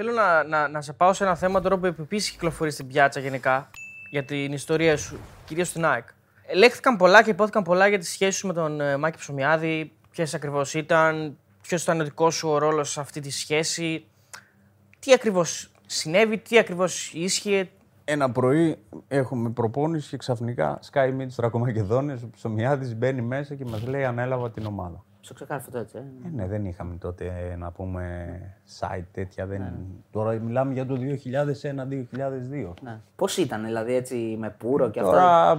Θέλω να, να, να σε πάω σε ένα θέμα τώρα που επίσης κυκλοφορεί στην πιάτσα γενικά για την ιστορία σου, κυρίως στην ΑΕΚ. Ελέγχθηκαν πολλά και υπόθηκαν πολλά για τη σχέση σου με τον ε, Μάκη Ψωμιάδη, ποιες ακριβώς ήταν, ποιος ήταν ο δικός σου ο ρόλος σε αυτή τη σχέση. Τι ακριβώς συνέβη, τι ακριβώς ίσχυε. Ένα πρωί έχουμε προπόνηση και ξαφνικά Sky Meets Τρακομακεδόνες, ο Ψωμιάδης μπαίνει μέσα και μας λέει ανέλαβα την ομάδα. Στο ξεκάρφωτο έτσι. Ε. Ε, ναι, δεν είχαμε τότε ε, να πούμε site τέτοια. Δεν... Ναι. Τώρα μιλάμε για το 2001-2002. Ναι. Πώς ήταν, δηλαδή έτσι με πουρο και αυτά. Τώρα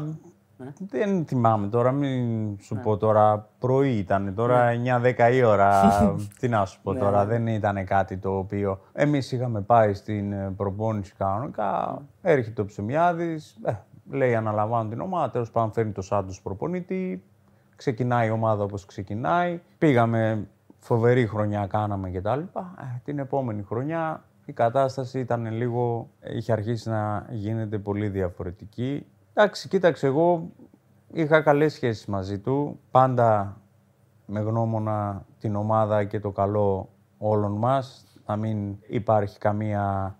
Ναι. δεν θυμάμαι τώρα, μην σου πω τώρα. Πρωί ήταν, τώρα Ναι. 9-10 η ώρα. Τι να σου πω τώρα, δεν ήταν κάτι το οποίο. Εμείς είχαμε πάει στην ε, προπόνηση κανονικά. Έρχεται ο Ψωμιάδης, ε, λέει αναλαμβάνω την ομάδα. Τέλος πάντων φέρνει το Σάντος προπονητή. Ξεκινάει η ομάδα όπως ξεκινάει. Πήγαμε, φοβερή χρονιά κάναμε κτλ. Ε, την επόμενη χρονιά η κατάσταση ήταν λίγο, είχε αρχίσει να γίνεται πολύ διαφορετική. Εντάξει, κοίταξε, εγώ είχα καλές σχέσεις μαζί του. Πάντα με γνώμονα την ομάδα και το καλό όλων μας. Να μην υπάρχει καμία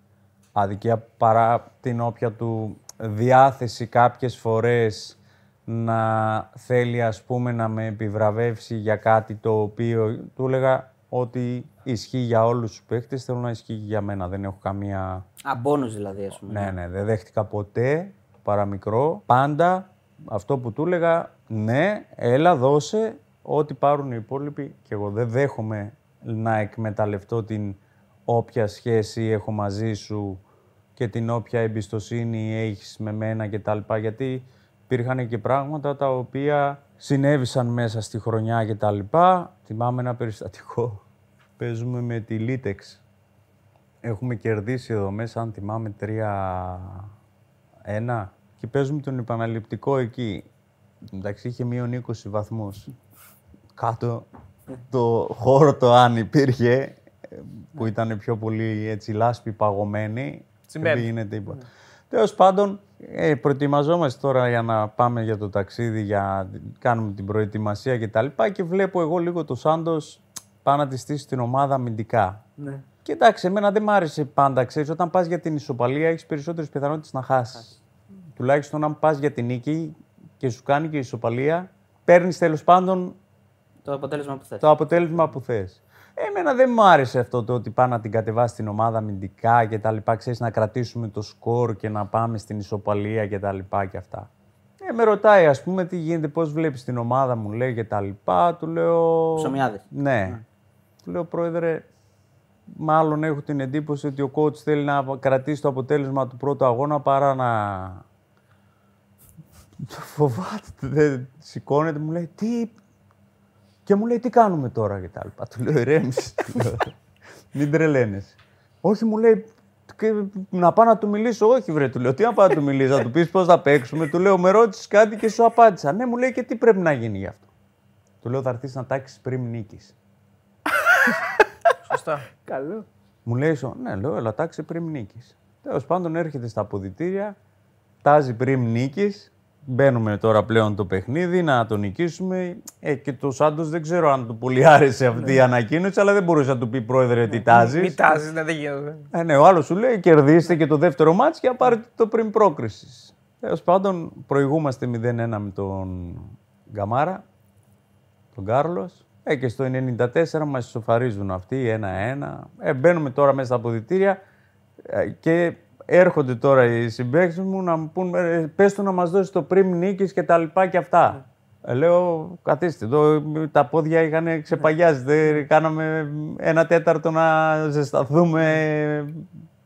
αδικία παρά την όποια του διάθεση κάποιες φορές να θέλει ας πούμε να με επιβραβεύσει για κάτι το οποίο του έλεγα ότι ισχύει για όλους τους παίχτες, θέλω να ισχύει και για μένα. Δεν έχω καμία Α, μπόνους δηλαδή, ας πούμε. ναι, ναι, δεν δέχτηκα ποτέ παραμικρό. Πάντα αυτό που του έλεγα, ναι, έλα, δώσε ό,τι πάρουν οι υπόλοιποι και εγώ δεν δέχομαι να εκμεταλλευτώ την όποια σχέση έχω μαζί σου και την όποια εμπιστοσύνη έχεις με μένα κτλ. Γιατί υπήρχαν και πράγματα τα οποία συνέβησαν μέσα στη χρονιά κτλ. Θυμάμαι ένα περιστατικό. Παίζουμε με τη Litex Έχουμε κερδίσει εδώ μέσα, αν θυμάμαι, 3-1 και παίζουμε τον επαναληπτικό εκεί. Εντάξει, είχε μείον 20 βαθμούς. Κάτω το χώρο το αν υπήρχε, ε, που ήταν πιο πολύ έτσι λάσπη παγωμένη, Τσιμέντα. δεν πήγαινε τίποτα. Τέλος πάντων, ε, προετοιμαζόμαστε τώρα για να πάμε για το ταξίδι, για κάνουμε την προετοιμασία και τα λοιπά και βλέπω εγώ λίγο το Σάντος πάω να τη στήσει την ομάδα αμυντικά. Ναι. Και εντάξει, εμένα δεν μ' άρεσε πάντα. Ξέρεις, όταν πας για την ισοπαλία έχεις περισσότερες πιθανότητες να χάσεις. Τουλάχιστον αν πας για την νίκη και σου κάνει και η ισοπαλία, παίρνεις τέλος πάντων Το αποτέλεσμα που θες. το αποτέλεσμα που θες. Εμένα δεν μου άρεσε αυτό το ότι πάει να την κατεβάσει την ομάδα αμυντικά και τα λοιπά. Ξέρεις, να κρατήσουμε το σκορ και να πάμε στην ισοπαλία και τα λοιπά και αυτά. Ε, με ρωτάει, ας πούμε, τι γίνεται, πώς βλέπεις την ομάδα μου, λέει και τα λοιπά. Του λέω... Ψωμιάδης. Ναι. Του λέω, πρόεδρε, μάλλον έχω την εντύπωση ότι ο coach θέλει να κρατήσει το αποτέλεσμα του πρώτου αγώνα παρά να... Φοβάται, δεν σηκώνεται, μου λέει, τι... Και μου λέει, τι κάνουμε τώρα και τα λοιπά. Του λέω, ηρέμησε. του λέω. Μην τρελαίνεσαι. Όχι, μου λέει, «Και να πάω να του μιλήσω. Όχι, βρε, του λέω, τι να πάω να του μιλήσω, να του πεις πώς θα παίξουμε. Του λέω, με ρώτησες κάτι και σου απάντησα. Ναι, μου λέει, και τι πρέπει να γίνει γι' αυτό. Του λέω, θα έρθεις να τάξεις πριν νίκης. Σωστά. Καλό. Μου λέει, «Σο- ναι, λέω, έλα, τάξε πριν νίκης. Τέλος πάντων, έρχεται στα αποδητήρια, τάζει πριν νίκης. Μπαίνουμε τώρα πλέον το παιχνίδι να το νικήσουμε. Ε, και το Σάντος δεν ξέρω αν του πολύ άρεσε αυτή η ανακοίνωση, αλλά δεν μπορούσε να του πει πρόεδρε τι τάζεις. Μην τάζεις, ναι, δεν γίνεται. Ε, ναι, ο άλλος σου λέει: Κερδίστε και το δεύτερο μάτς και να πάρετε το πριν πρόκρισης. Τέλος πάντων, προηγούμαστε 0-1 με τον Γκαμάρα, τον Κάρλος. Ε, και στο 94 μας ισοφαρίζουν αυτοί 1-1. Ε, μπαίνουμε τώρα μέσα στα αποδητήρια ε, και έρχονται τώρα οι συμπαίκτες μου να μου πούν: ε, Πες του να μας δώσεις το πριν νίκης και τα λοιπά και αυτά. Ε, λέω, καθίστε εδώ, τα πόδια είχαν ξεπαγιάσει. Δεν κάναμε ένα τέταρτο να ζεσταθούμε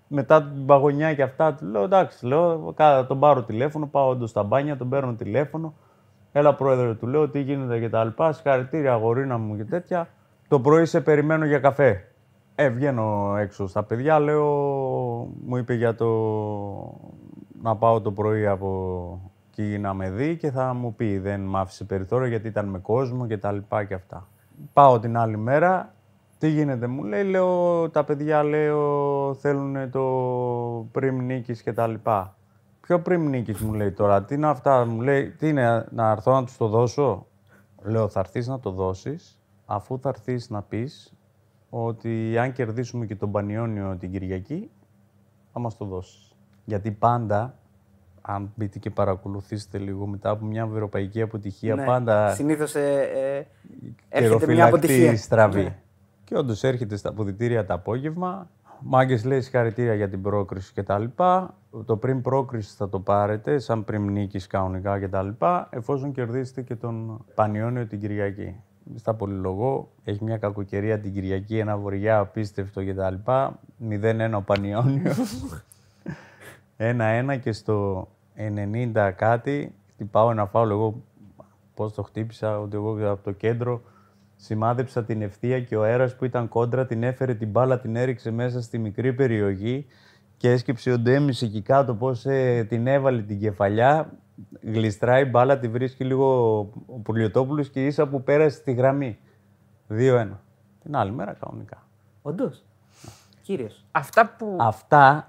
μετά την παγωνιά και αυτά. Του λέω, εντάξει, λέω, κα- τον πάρω τηλέφωνο, πάω όντως στα μπάνια, τον παίρνω τηλέφωνο. Έλα, πρόεδρε, του λέω, τι γίνεται και τα λοιπά. Συγχαρητήρια, αγορίνα μου και τέτοια. Το πρωί σε περιμένω για καφέ. Ε, βγαίνω έξω στα παιδιά, λέω, μου είπε για το να πάω το πρωί από εκεί να με δει και θα μου πει, δεν μ' άφησε περιθώριο γιατί ήταν με κόσμο και τα λοιπά και αυτά. Πάω την άλλη μέρα, τι γίνεται μου λέει, λέω, τα παιδιά λέω θέλουν το πριν νίκης και τα λοιπά. Ποιο πριν νίκης μου λέει τώρα, τι είναι αυτά, μου λέει, τι είναι να έρθω να τους το δώσω; Λέω, θα έρθεις να το δώσεις, αφού θα έρθεις να πεις ότι αν κερδίσουμε και τον Πανιόνιο την Κυριακή, θα μας το δώσεις. Γιατί πάντα, αν μπείτε και παρακολουθήσετε λίγο μετά από μια ευρωπαϊκή αποτυχία, Ναι. πάντα Συνήθως ε, ε, έρχεται μια καιροφυλακτή αποτυχία. στραβή. Ναι. Και όντως έρχεται στα αποδητήρια το απόγευμα. Μάγκες λέει συγχαρητήρια για την πρόκριση κτλ. Το πριν πρόκριση θα το πάρετε, σαν πριν νίκης κανονικά κτλ. Εφόσον κερδίσετε και τον Πανιόνιο την Κυριακή. Στα πολυλογώ, έχει μια κακοκαιρία την Κυριακή, ένα βορειά απίστευτο κτλ. 0-1 ο Πανιόνιος. 1-1 και στο 90 κάτι χτυπάω ένα φάουλ. Εγώ πώς το χτύπησα, ότι εγώ από το κέντρο σημάδεψα την ευθεία και ο αέρας που ήταν κόντρα την έφερε την μπάλα, την έριξε μέσα στη μικρή περιοχή και έσκυψε ο Ντέμις εκεί κάτω πώς ε, την έβαλε την κεφαλιά. Γλιστράει η μπάλα, τη βρίσκει λίγο ο Πουλιοτόπουλος και ίσα που πέρασε τη γραμμή. 2-1. Την άλλη μέρα κανονικά. Όντως. Κύριος. Αυτά που. Αυτά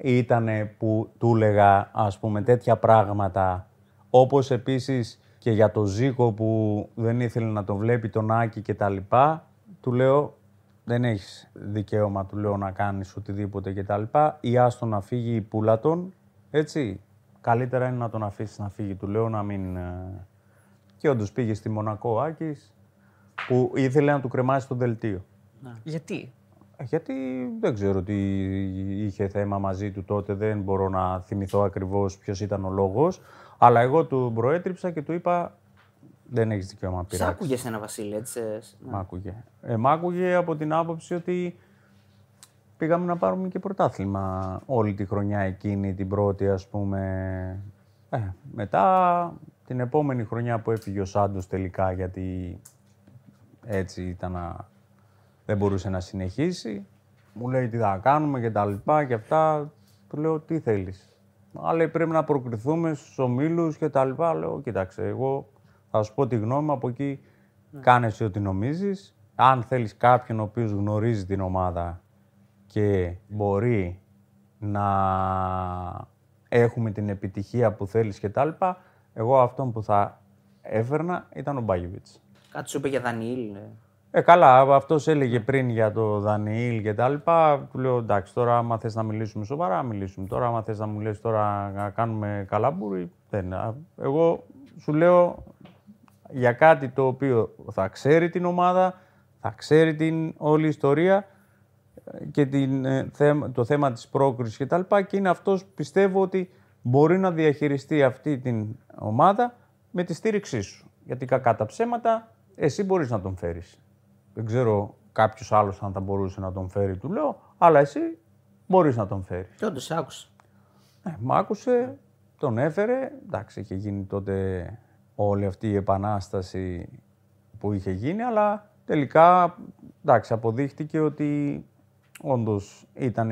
ήταν που του έλεγα, ας πούμε, τέτοια πράγματα. Όπως επίσης και για το Ζήκο που δεν ήθελε να το βλέπει τον Άκη και τα λοιπά, του λέω δεν έχεις δικαίωμα, του λέω, να κάνεις οτιδήποτε και τα λοιπά. Ή άστο να φύγει η πουλατών, έτσι. Καλύτερα είναι να τον αφήσεις να φύγει, του λέω, να μην... ε, Και όντως πήγε στη Μονακό ο Άκης, που ήθελε να του κρεμάσει το δελτίο. Γιατί; Γιατί δεν ξέρω τι είχε θέμα μαζί του τότε, δεν μπορώ να θυμηθώ ακριβώς ποιος ήταν ο λόγος. Αλλά εγώ του προέτριψα και του είπα δεν έχεις δικαίωμα να Σ' πειράξεις. άκουγε ένα Βασίλη, έτσι. ε, Μ' άκουγε. Ε, μ' άκουγε από την άποψη ότι πήγαμε να πάρουμε και πρωτάθλημα όλη τη χρονιά εκείνη, την πρώτη ας πούμε. Ε, μετά την επόμενη χρονιά που έφυγε ο Σάντος τελικά γιατί έτσι ήταν να... δεν μπορούσε να συνεχίσει. Μου λέει τι θα κάνουμε και τα λοιπά και αυτά. Του λέω τι θέλεις. Αλλά λέει πρέπει να προκριθούμε στους ομίλους και τα λοιπά. Λέω κοίταξε εγώ θα σου πω τη γνώμη μου από εκεί κάνε εσύ ό,τι νομίζεις. Αν θέλεις κάποιον ο οποίος γνωρίζει την ομάδα και μπορεί να έχουμε την επιτυχία που θέλεις και τα λοιπά, εγώ αυτόν που θα έφερνα ήταν ο Μπάγεβιτς. Κάτι σου είπε για Δανιήλ. ε. Ε, καλά, αυτός έλεγε πριν για το Δανιήλ και τα λοιπά. Του λέω εντάξει, τώρα άμα θες να μιλήσουμε σοβαρά, μιλήσουμε. Τώρα, άμα θες να μου λες τώρα να κάνουμε καλαμπούρι, δεν. Α, Εγώ σου λέω για κάτι το οποίο θα ξέρει την ομάδα, θα ξέρει την όλη ιστορία και την, ε, θέμα- το θέμα της πρόκρισης και τα λοιπά και είναι αυτός που πιστεύω ότι μπορεί να διαχειριστεί αυτή την ομάδα με τη στήριξή σου. Γιατί κακά τα ψέματα εσύ μπορείς να τον φέρεις. Δεν ξέρω κάποιος άλλος αν θα μπορούσε να τον φέρει, του λέω, αλλά εσύ μπορείς να τον φέρεις. Και όντως, άκουσα. Ε, μ' άκουσε, τον έφερε. Εντάξει, είχε γίνει τότε όλη αυτή η επανάσταση που είχε γίνει, αλλά τελικά εντάξει, αποδείχτηκε ότι όντως ήταν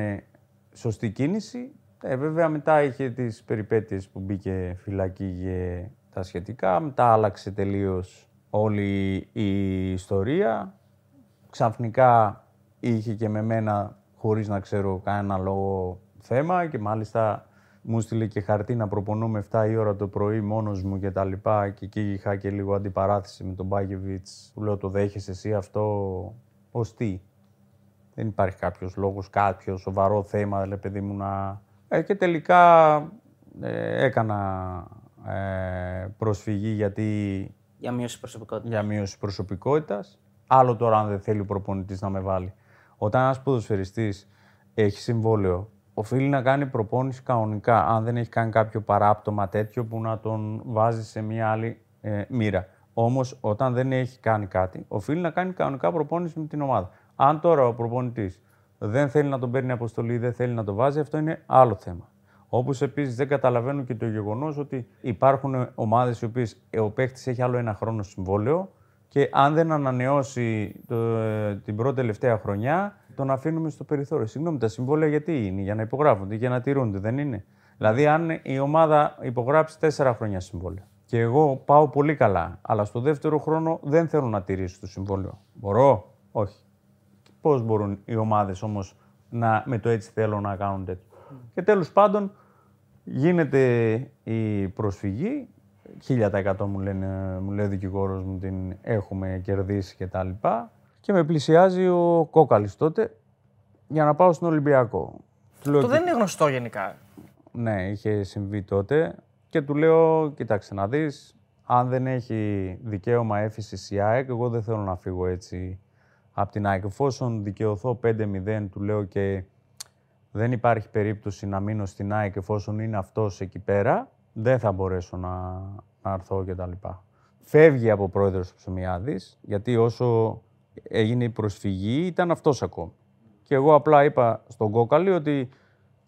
σωστή κίνηση. Ε, βέβαια μετά είχε τις περιπέτειες που μπήκε φυλακή και τα σχετικά. Μετά άλλαξε τελείως όλη η ιστορία. Ξαφνικά είχε και με μένα, χωρίς να ξέρω κανένα λόγο, θέμα και μάλιστα μου στείλε και χαρτί να προπονούμε 7 η ώρα το πρωί μόνος μου και τα λοιπά και εκεί είχα και λίγο αντιπαράθεση με τον Μπάγεβιτς. Του λέω το δέχεσαι εσύ αυτό; Ως τι; Δεν υπάρχει κάποιος λόγος, κάποιο σοβαρό θέμα, λέει παιδί μου να... Ε, και τελικά ε, έκανα ε, προσφυγή γιατί Για μείωση προσωπικότητας. για μείωση προσωπικότητας. Άλλο τώρα αν δεν θέλει ο προπονητής να με βάλει. Όταν ένας ποδοσφαιριστής έχει συμβόλαιο, οφείλει να κάνει προπόνηση κανονικά. Αν δεν έχει κάνει κάποιο παράπτωμα τέτοιο που να τον βάζει σε μια άλλη ε, μοίρα. Όμως, όταν δεν έχει κάνει κάτι, οφείλει να κάνει κανονικά προπόνηση με την ομάδα. Αν τώρα ο προπονητής δεν θέλει να τον παίρνει αποστολή, δεν θέλει να το βάζει, αυτό είναι άλλο θέμα. Όπως επίσης δεν καταλαβαίνω και το γεγονός ότι υπάρχουν ομάδες οι οποίες ο παίχτης έχει άλλο ένα χρόνο συμβόλαιο και αν δεν ανανεώσει το, ε, την πρώτη τελευταία χρονιά, τον αφήνουμε στο περιθώριο. Συγγνώμη, τα συμβόλαια γιατί είναι, για να υπογράφονται, για να τηρούνται, δεν είναι; Δηλαδή, αν η ομάδα υπογράψει τέσσερα χρόνια συμβόλαιο και εγώ πάω πολύ καλά, αλλά στο δεύτερο χρόνο δεν θέλω να τηρήσω το συμβόλαιο. Μπορώ, όχι. Πώς μπορούν οι ομάδες όμως να, με το έτσι θέλω να κάνουν τέτοιο. Και τέλος πάντων γίνεται η προσφυγή, 1000% μου, λένε, μου λέει ο δικηγόρος μου την έχουμε κερδίσει και τα λοιπά. Και με πλησιάζει ο Κόκαλης τότε για να πάω στον Ολυμπιακό. Του λέω, Το δεν είναι γνωστό γενικά. Ναι, είχε συμβεί τότε και του λέω, κοίταξε να δεις, αν δεν έχει δικαίωμα έφηση η ΑΕΚ, εγώ δεν θέλω να φύγω έτσι από την ΑΕΚ. Εφόσον δικαιωθώ 5-0, του λέω και δεν υπάρχει περίπτωση να μείνω στην ΑΕΚ εφόσον είναι αυτός εκεί πέρα, δεν θα μπορέσω να, να έρθω κτλ. Φεύγει από πρόεδρος ο Ψωμιάδης, γιατί όσο έγινε η προσφυγή ήταν αυτός ακόμη. Και εγώ απλά είπα στον Κόκαλη ότι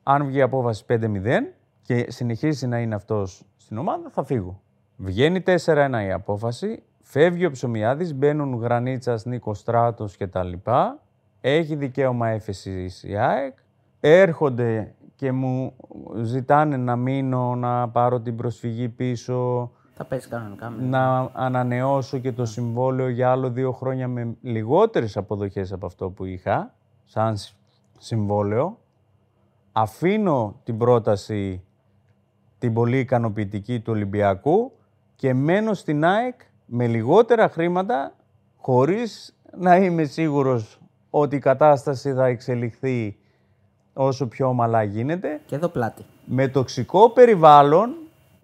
αν βγει η απόφαση 5-0 και συνεχίσει να είναι αυτός στην ομάδα, θα φύγω. Βγαίνει 4-1 η απόφαση, φεύγει ο Ψωμιάδης, μπαίνουν Γρανίτσας, Νίκος Στράτος κτλ. Έχει δικαίωμα έφεσης η ΑΕΚ, έρχονται και μου ζητάνε να μείνω, να πάρω την προσφυγή πίσω, Τα παίζει κανονικά. με- να ανανεώσω και το συμβόλαιο για άλλο δύο χρόνια με λιγότερες αποδοχές από αυτό που είχα, σαν σ- συμβόλαιο. Αφήνω την πρόταση την πολύ ικανοποιητική του Ολυμπιακού και μένω στην ΑΕΚ με λιγότερα χρήματα χωρίς να είμαι σίγουρος ότι η κατάσταση θα εξελιχθεί όσο πιο ομαλά γίνεται Και εδώ πλάτη. με τοξικό περιβάλλον,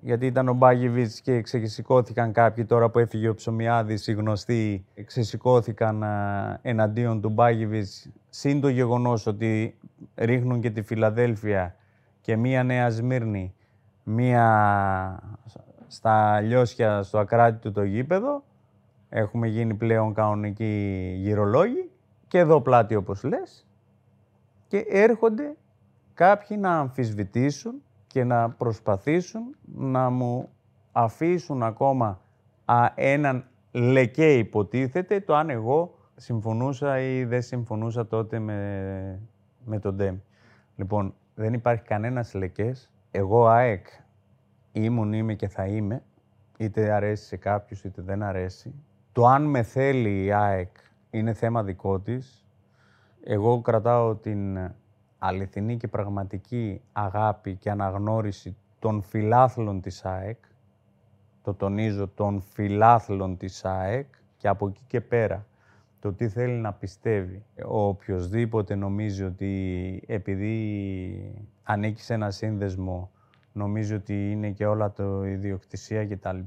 γιατί ήταν ο Μπάγεβιτς και ξεσηκώθηκαν κάποιοι τώρα που έφυγε ο Ψωμιάδης, οι γνωστοί, ξεσηκώθηκαν α, εναντίον του Μπάγεβιτς, σύν το γεγονός ότι ρίχνουν και τη Φιλαδέλφια και μία Νέα Σμύρνη, μία στα λιώσια στο ακράτητο το γήπεδο. Έχουμε γίνει πλέον κανονικοί γυρολόγοι και εδώ πλάτη όπως λες και έρχονται κάποιοι να αμφισβητήσουν και να προσπαθήσουν να μου αφήσουν ακόμα α, έναν λεκέ υποτίθεται το αν εγώ συμφωνούσα ή δεν συμφωνούσα τότε με, με τον ΤΕΜ. Λοιπόν, δεν υπάρχει κανένας λεκές. Εγώ ΑΕΚ ήμουν, είμαι και θα είμαι, είτε αρέσει σε κάποιους είτε δεν αρέσει. Το αν με θέλει η ΑΕΚ είναι θέμα δικό της. Εγώ κρατάω την αληθινή και πραγματική αγάπη και αναγνώριση των φιλάθλων της ΑΕΚ. Το τονίζω, των φιλάθλων της ΑΕΚ και από εκεί και πέρα το τι θέλει να πιστεύει. Ο οποιοδήποτε νομίζει ότι επειδή ανήκει σε ένα σύνδεσμο νομίζει ότι είναι και όλα το ιδιοκτησία κτλ.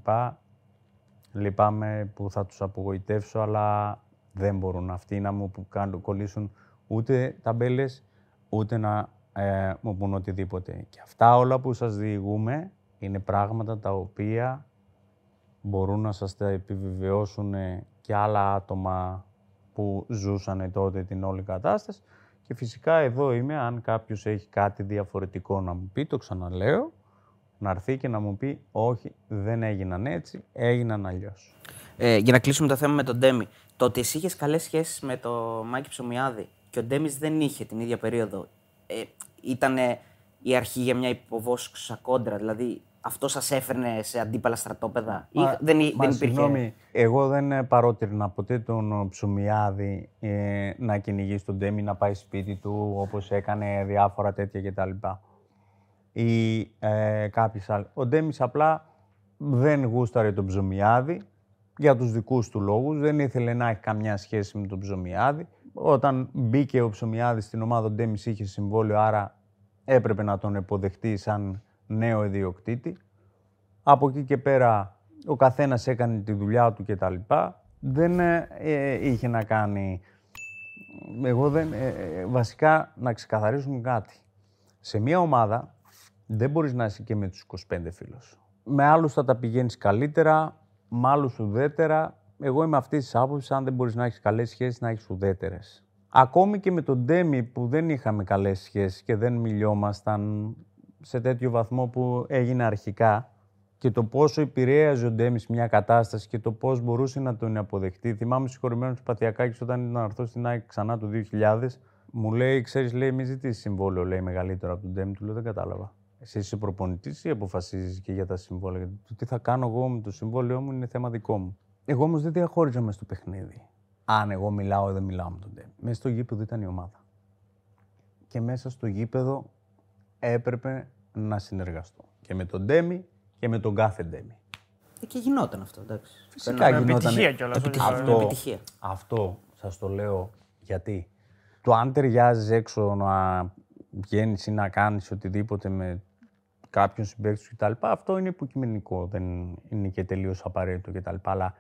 Λυπάμαι που θα τους απογοητεύσω, αλλά δεν μπορούν αυτοί να μου που κάνουν, κολλήσουν ούτε ταμπέλες, ούτε να ε, μου πούν οτιδήποτε. Και αυτά όλα που σας διηγούμε είναι πράγματα τα οποία μπορούν να σας τα επιβεβαιώσουν ε, και άλλα άτομα που ζούσαν τότε την όλη κατάσταση. Και φυσικά εδώ είμαι, αν κάποιος έχει κάτι διαφορετικό να μου πει, το ξαναλέω, να έρθει και να μου πει όχι, δεν έγιναν έτσι, έγιναν αλλιώς. Ε, για να κλείσουμε το θέμα με τον Ντέμι. Το ότι εσύ είχες καλές σχέσεις με τον Μάκη Ψωμιάδη και ο Ντέμις δεν είχε την ίδια περίοδο, ε, ήταν η αρχή για μια υποβόσκουσα κόντρα. Δηλαδή αυτό σας έφερνε σε αντίπαλα στρατόπεδα, ή Μα- δεν, μα δεν υπήρχε. Συγγνώμη, εγώ δεν ε, παρότρινα ποτέ τον Ψουμιάδη ε, να κυνηγήσει τον Ντέμι, να πάει σπίτι του, όπως έκανε διάφορα τέτοια κτλ. Ή ε, κάποιες άλλες. Ο Ντέμις απλά δεν γούσταρε τον Ψωμιάδη για τους δικούς του λόγους. Δεν ήθελε να έχει καμιά σχέση με τον Ψωμιάδη. Όταν μπήκε ο Ψωμιάδης στην ομάδα, ο Ντέμις είχε συμβόλαιο, άρα έπρεπε να τον υποδεχτεί σαν νέο ιδιοκτήτη. Από εκεί και πέρα ο καθένας έκανε τη δουλειά του και τα λοιπά. Δεν ε, ε, είχε να κάνει... Εγώ δεν... ε, ε, βασικά να ξεκαθαρίσουμε κάτι. Σε μια ομάδα δεν μπορείς να είσαι και με τους 25 φίλους. Με άλλους θα τα πηγαίνεις καλύτερα, με άλλους ουδέτερα. Εγώ είμαι αυτής της άποψης, αν δεν μπορείς να έχεις καλές σχέσεις, να έχεις ουδέτερες. Ακόμη και με τον Ντέμι που δεν είχαμε καλές σχέσεις και δεν μιλιόμασταν σε τέτοιο βαθμό που έγινε αρχικά και το πόσο επηρέαζε ο Ντέμις μια κατάσταση και το πώς μπορούσε να τον αποδεχτεί. Θυμάμαι συγχωρημένος Πατιακάκης όταν ήταν να έρθω στην ΑΕΚ ξανά το 2000, μου λέει, ξέρεις, λέει, μη ζητήσεις συμβόλαιο, λέει, μεγαλύτερο από τον Ντέμι. Του λέω, δεν κατάλαβα. Εσύ είσαι προπονητής ή αποφασίζεις και για τα συμβόλαια; Γιατί το τι θα κάνω εγώ με το συμβόλαιό μου είναι θέμα δικό μου. Εγώ όμως δεν διαχώριζα μες στο παιχνίδι. Αν εγώ μιλάω ή δεν μιλάω με τον Ντέμι. Μέσα στο γήπεδο ήταν η ομάδα. Και μέσα στο γήπεδο έπρεπε να συνεργαστώ. Και με τον Ντέμι και με τον κάθε Ντέμι. Ε, και γινόταν αυτό, εντάξει. Φυσικά Με γινόταν. επιτυχία κιόλας, όχι Επιτυχία. βέβαια. Με επιτυχία. Αυτό Σας το λέω γιατί. Το αν ταιριάζεις έξω να βγαίνεις ή να κάνεις οτιδήποτε με κάποιον συμπαίκτης κτλ. Αυτό είναι υποκειμενικό. Δεν είναι και τελείως απαραίτητο κτλ. Αλλά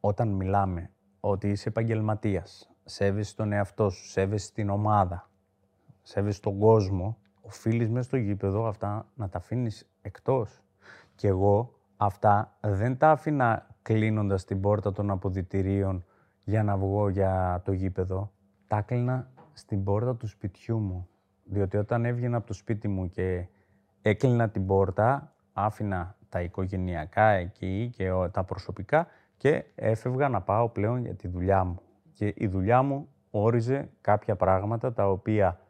όταν μιλάμε ότι είσαι επαγγελματίας, σέβεσαι τον εαυτό σου, σέβεσαι την ομάδα, σέβεσαι τον κόσμο, οφείλεις μέσα στο γήπεδο αυτά να τα αφήνεις εκτός. Και εγώ αυτά δεν τα άφηνα κλείνοντας την πόρτα των αποδητηρίων για να βγω για το γήπεδο. Τα έκλεινα στην πόρτα του σπιτιού μου. Διότι όταν έβγαινα από το σπίτι μου και έκλεινα την πόρτα, άφηνα τα οικογενειακά εκεί και τα προσωπικά και έφευγα να πάω πλέον για τη δουλειά μου. Και η δουλειά μου όριζε κάποια πράγματα τα οποία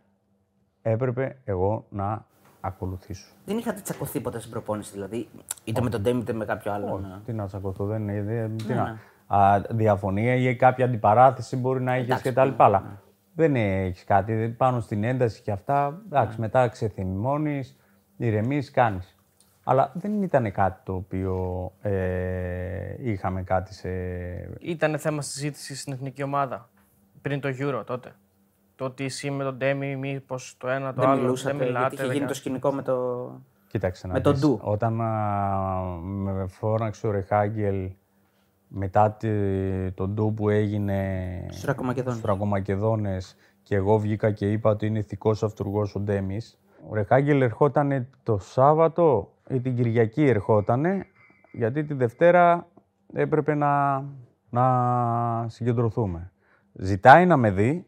έπρεπε εγώ να ακολουθήσω. Δεν είχατε τσακωθεί ποτέ στην προπόνηση, δηλαδή, είτε με τον Ντέμι είτε με κάποιο άλλο. Όχι, τι να τσακωθώ, δεν είναι. τι να, ναι. α, διαφωνία ή κάποια αντιπαράθεση μπορεί να έχει και τα λοιπά. Αλλά ναι. δεν έχεις κάτι πάνω στην ένταση και αυτά. Εντάξει, ναι. μετά ξεθυμώνεις, ηρεμείς, κάνεις. Αλλά δεν ήταν κάτι το οποίο ε, είχαμε κάτι σε. Ήταν θέμα συζήτησης στην εθνική ομάδα πριν το Euro τότε. Το ότι εσύ με τον Ντέμι, μήπως το ένα το δεν άλλο. Μιλούσατε, δεν μιλάτε. Γιατί είχε γίνει το σκηνικό με το. Κοίταξε να με τον δεις. Ντου. Όταν α, με φώναξε ο Ρεχάγκελ μετά τη, τον Ντου που έγινε Στους Ρακομακεδόνες. στους Ρακομακεδόνες και εγώ βγήκα και είπα ότι είναι ηθικός αυτούργος ο Ντέμις. Ο Ρεχάγκελ ερχόταν το Σάββατο ή την Κυριακή ερχότανε γιατί τη Δευτέρα έπρεπε να, να συγκεντρωθούμε. Ζητάει να με δει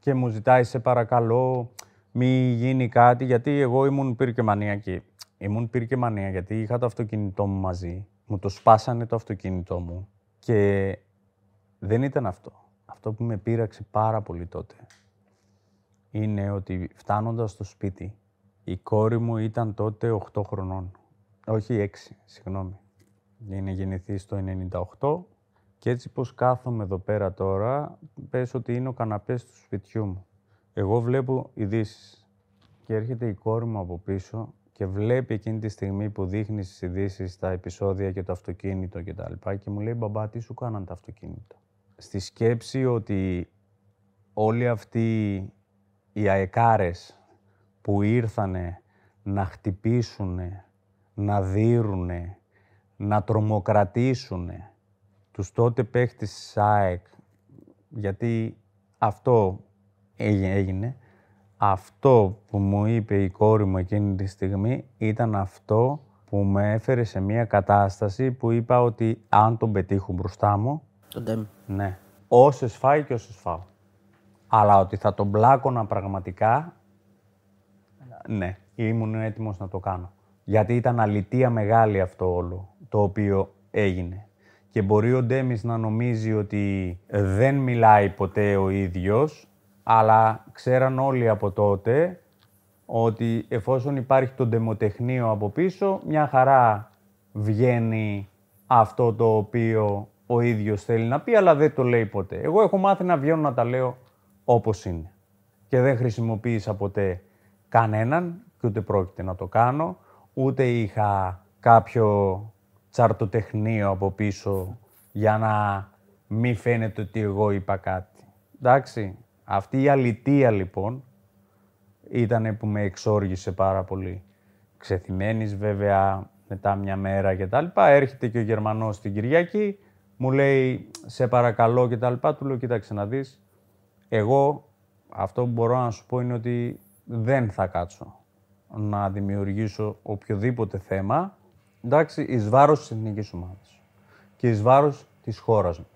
και μου ζητάει σε παρακαλώ μη γίνει κάτι γιατί εγώ ήμουν πυρκεμανιακή. Ήμουν πυρκεμανία γιατί είχα το αυτοκίνητό μου μαζί. Μου το σπάσανε το αυτοκίνητό μου και δεν ήταν αυτό. Αυτό που με πείραξε πάρα πολύ τότε είναι ότι φτάνοντας στο σπίτι η κόρη μου ήταν τότε 8 χρονών. Όχι 6, συγγνώμη. Είναι γεννηθεί στο 98 και έτσι πως κάθομαι εδώ πέρα τώρα, πες ότι είναι ο καναπές του σπιτιού μου. Εγώ βλέπω ειδήσεις και έρχεται η κόρη μου από πίσω και βλέπει εκείνη τη στιγμή που δείχνει στις ειδήσεις τα επεισόδια και το αυτοκίνητο και τα λοιπά και μου λέει «Μπαμπά, τι σου κάναν τα αυτοκίνητα». Στη σκέψη ότι όλοι αυτοί οι αεκάρες που ήρθανε να χτυπήσουνε, να δίρουνε, να τρομοκρατήσουνε τους τότε παίχτες της ΑΕΚ, γιατί αυτό έγι- έγινε, αυτό που μου είπε η κόρη μου εκείνη τη στιγμή ήταν αυτό που με έφερε σε μια κατάσταση που είπα ότι αν τον πετύχω μπροστά μου, Τον Ντέμι. ναι, όσες φάει και όσες φάω. Αλλά ότι θα τον πλάκωνα πραγματικά, ναι, ήμουν έτοιμος να το κάνω. Γιατί ήταν αλητία μεγάλη αυτό όλο, το οποίο έγινε. Και μπορεί ο Ντέμις να νομίζει ότι δεν μιλάει ποτέ ο ίδιος, αλλά ξέραν όλοι από τότε ότι εφόσον υπάρχει το ντεμοτεχνείο από πίσω, μια χαρά βγαίνει αυτό το οποίο ο ίδιος θέλει να πει, αλλά δεν το λέει ποτέ. Εγώ έχω μάθει να βγαίνω να τα λέω όπως είναι. Και δεν χρησιμοποίησα ποτέ κανέναν και ούτε πρόκειται να το κάνω, ούτε είχα κάποιο τσαρτοτεχνείο από πίσω για να μην φαίνεται ότι εγώ είπα κάτι. Εντάξει, αυτή η αλητία λοιπόν ήταν που με εξόργησε πάρα πολύ. Ξεθυμένης βέβαια μετά μια μέρα και τα λοιπά, έρχεται και ο Γερμανός την Κυριακή, μου λέει σε παρακαλώ και τα λοιπά, του λέω κοίταξε να δεις, εγώ αυτό που μπορώ να σου πω είναι ότι δεν θα κάτσω να δημιουργήσω οποιοδήποτε θέμα, εντάξει, εις βάρος της εθνικής ομάδας και εις βάρος της χώρας μου.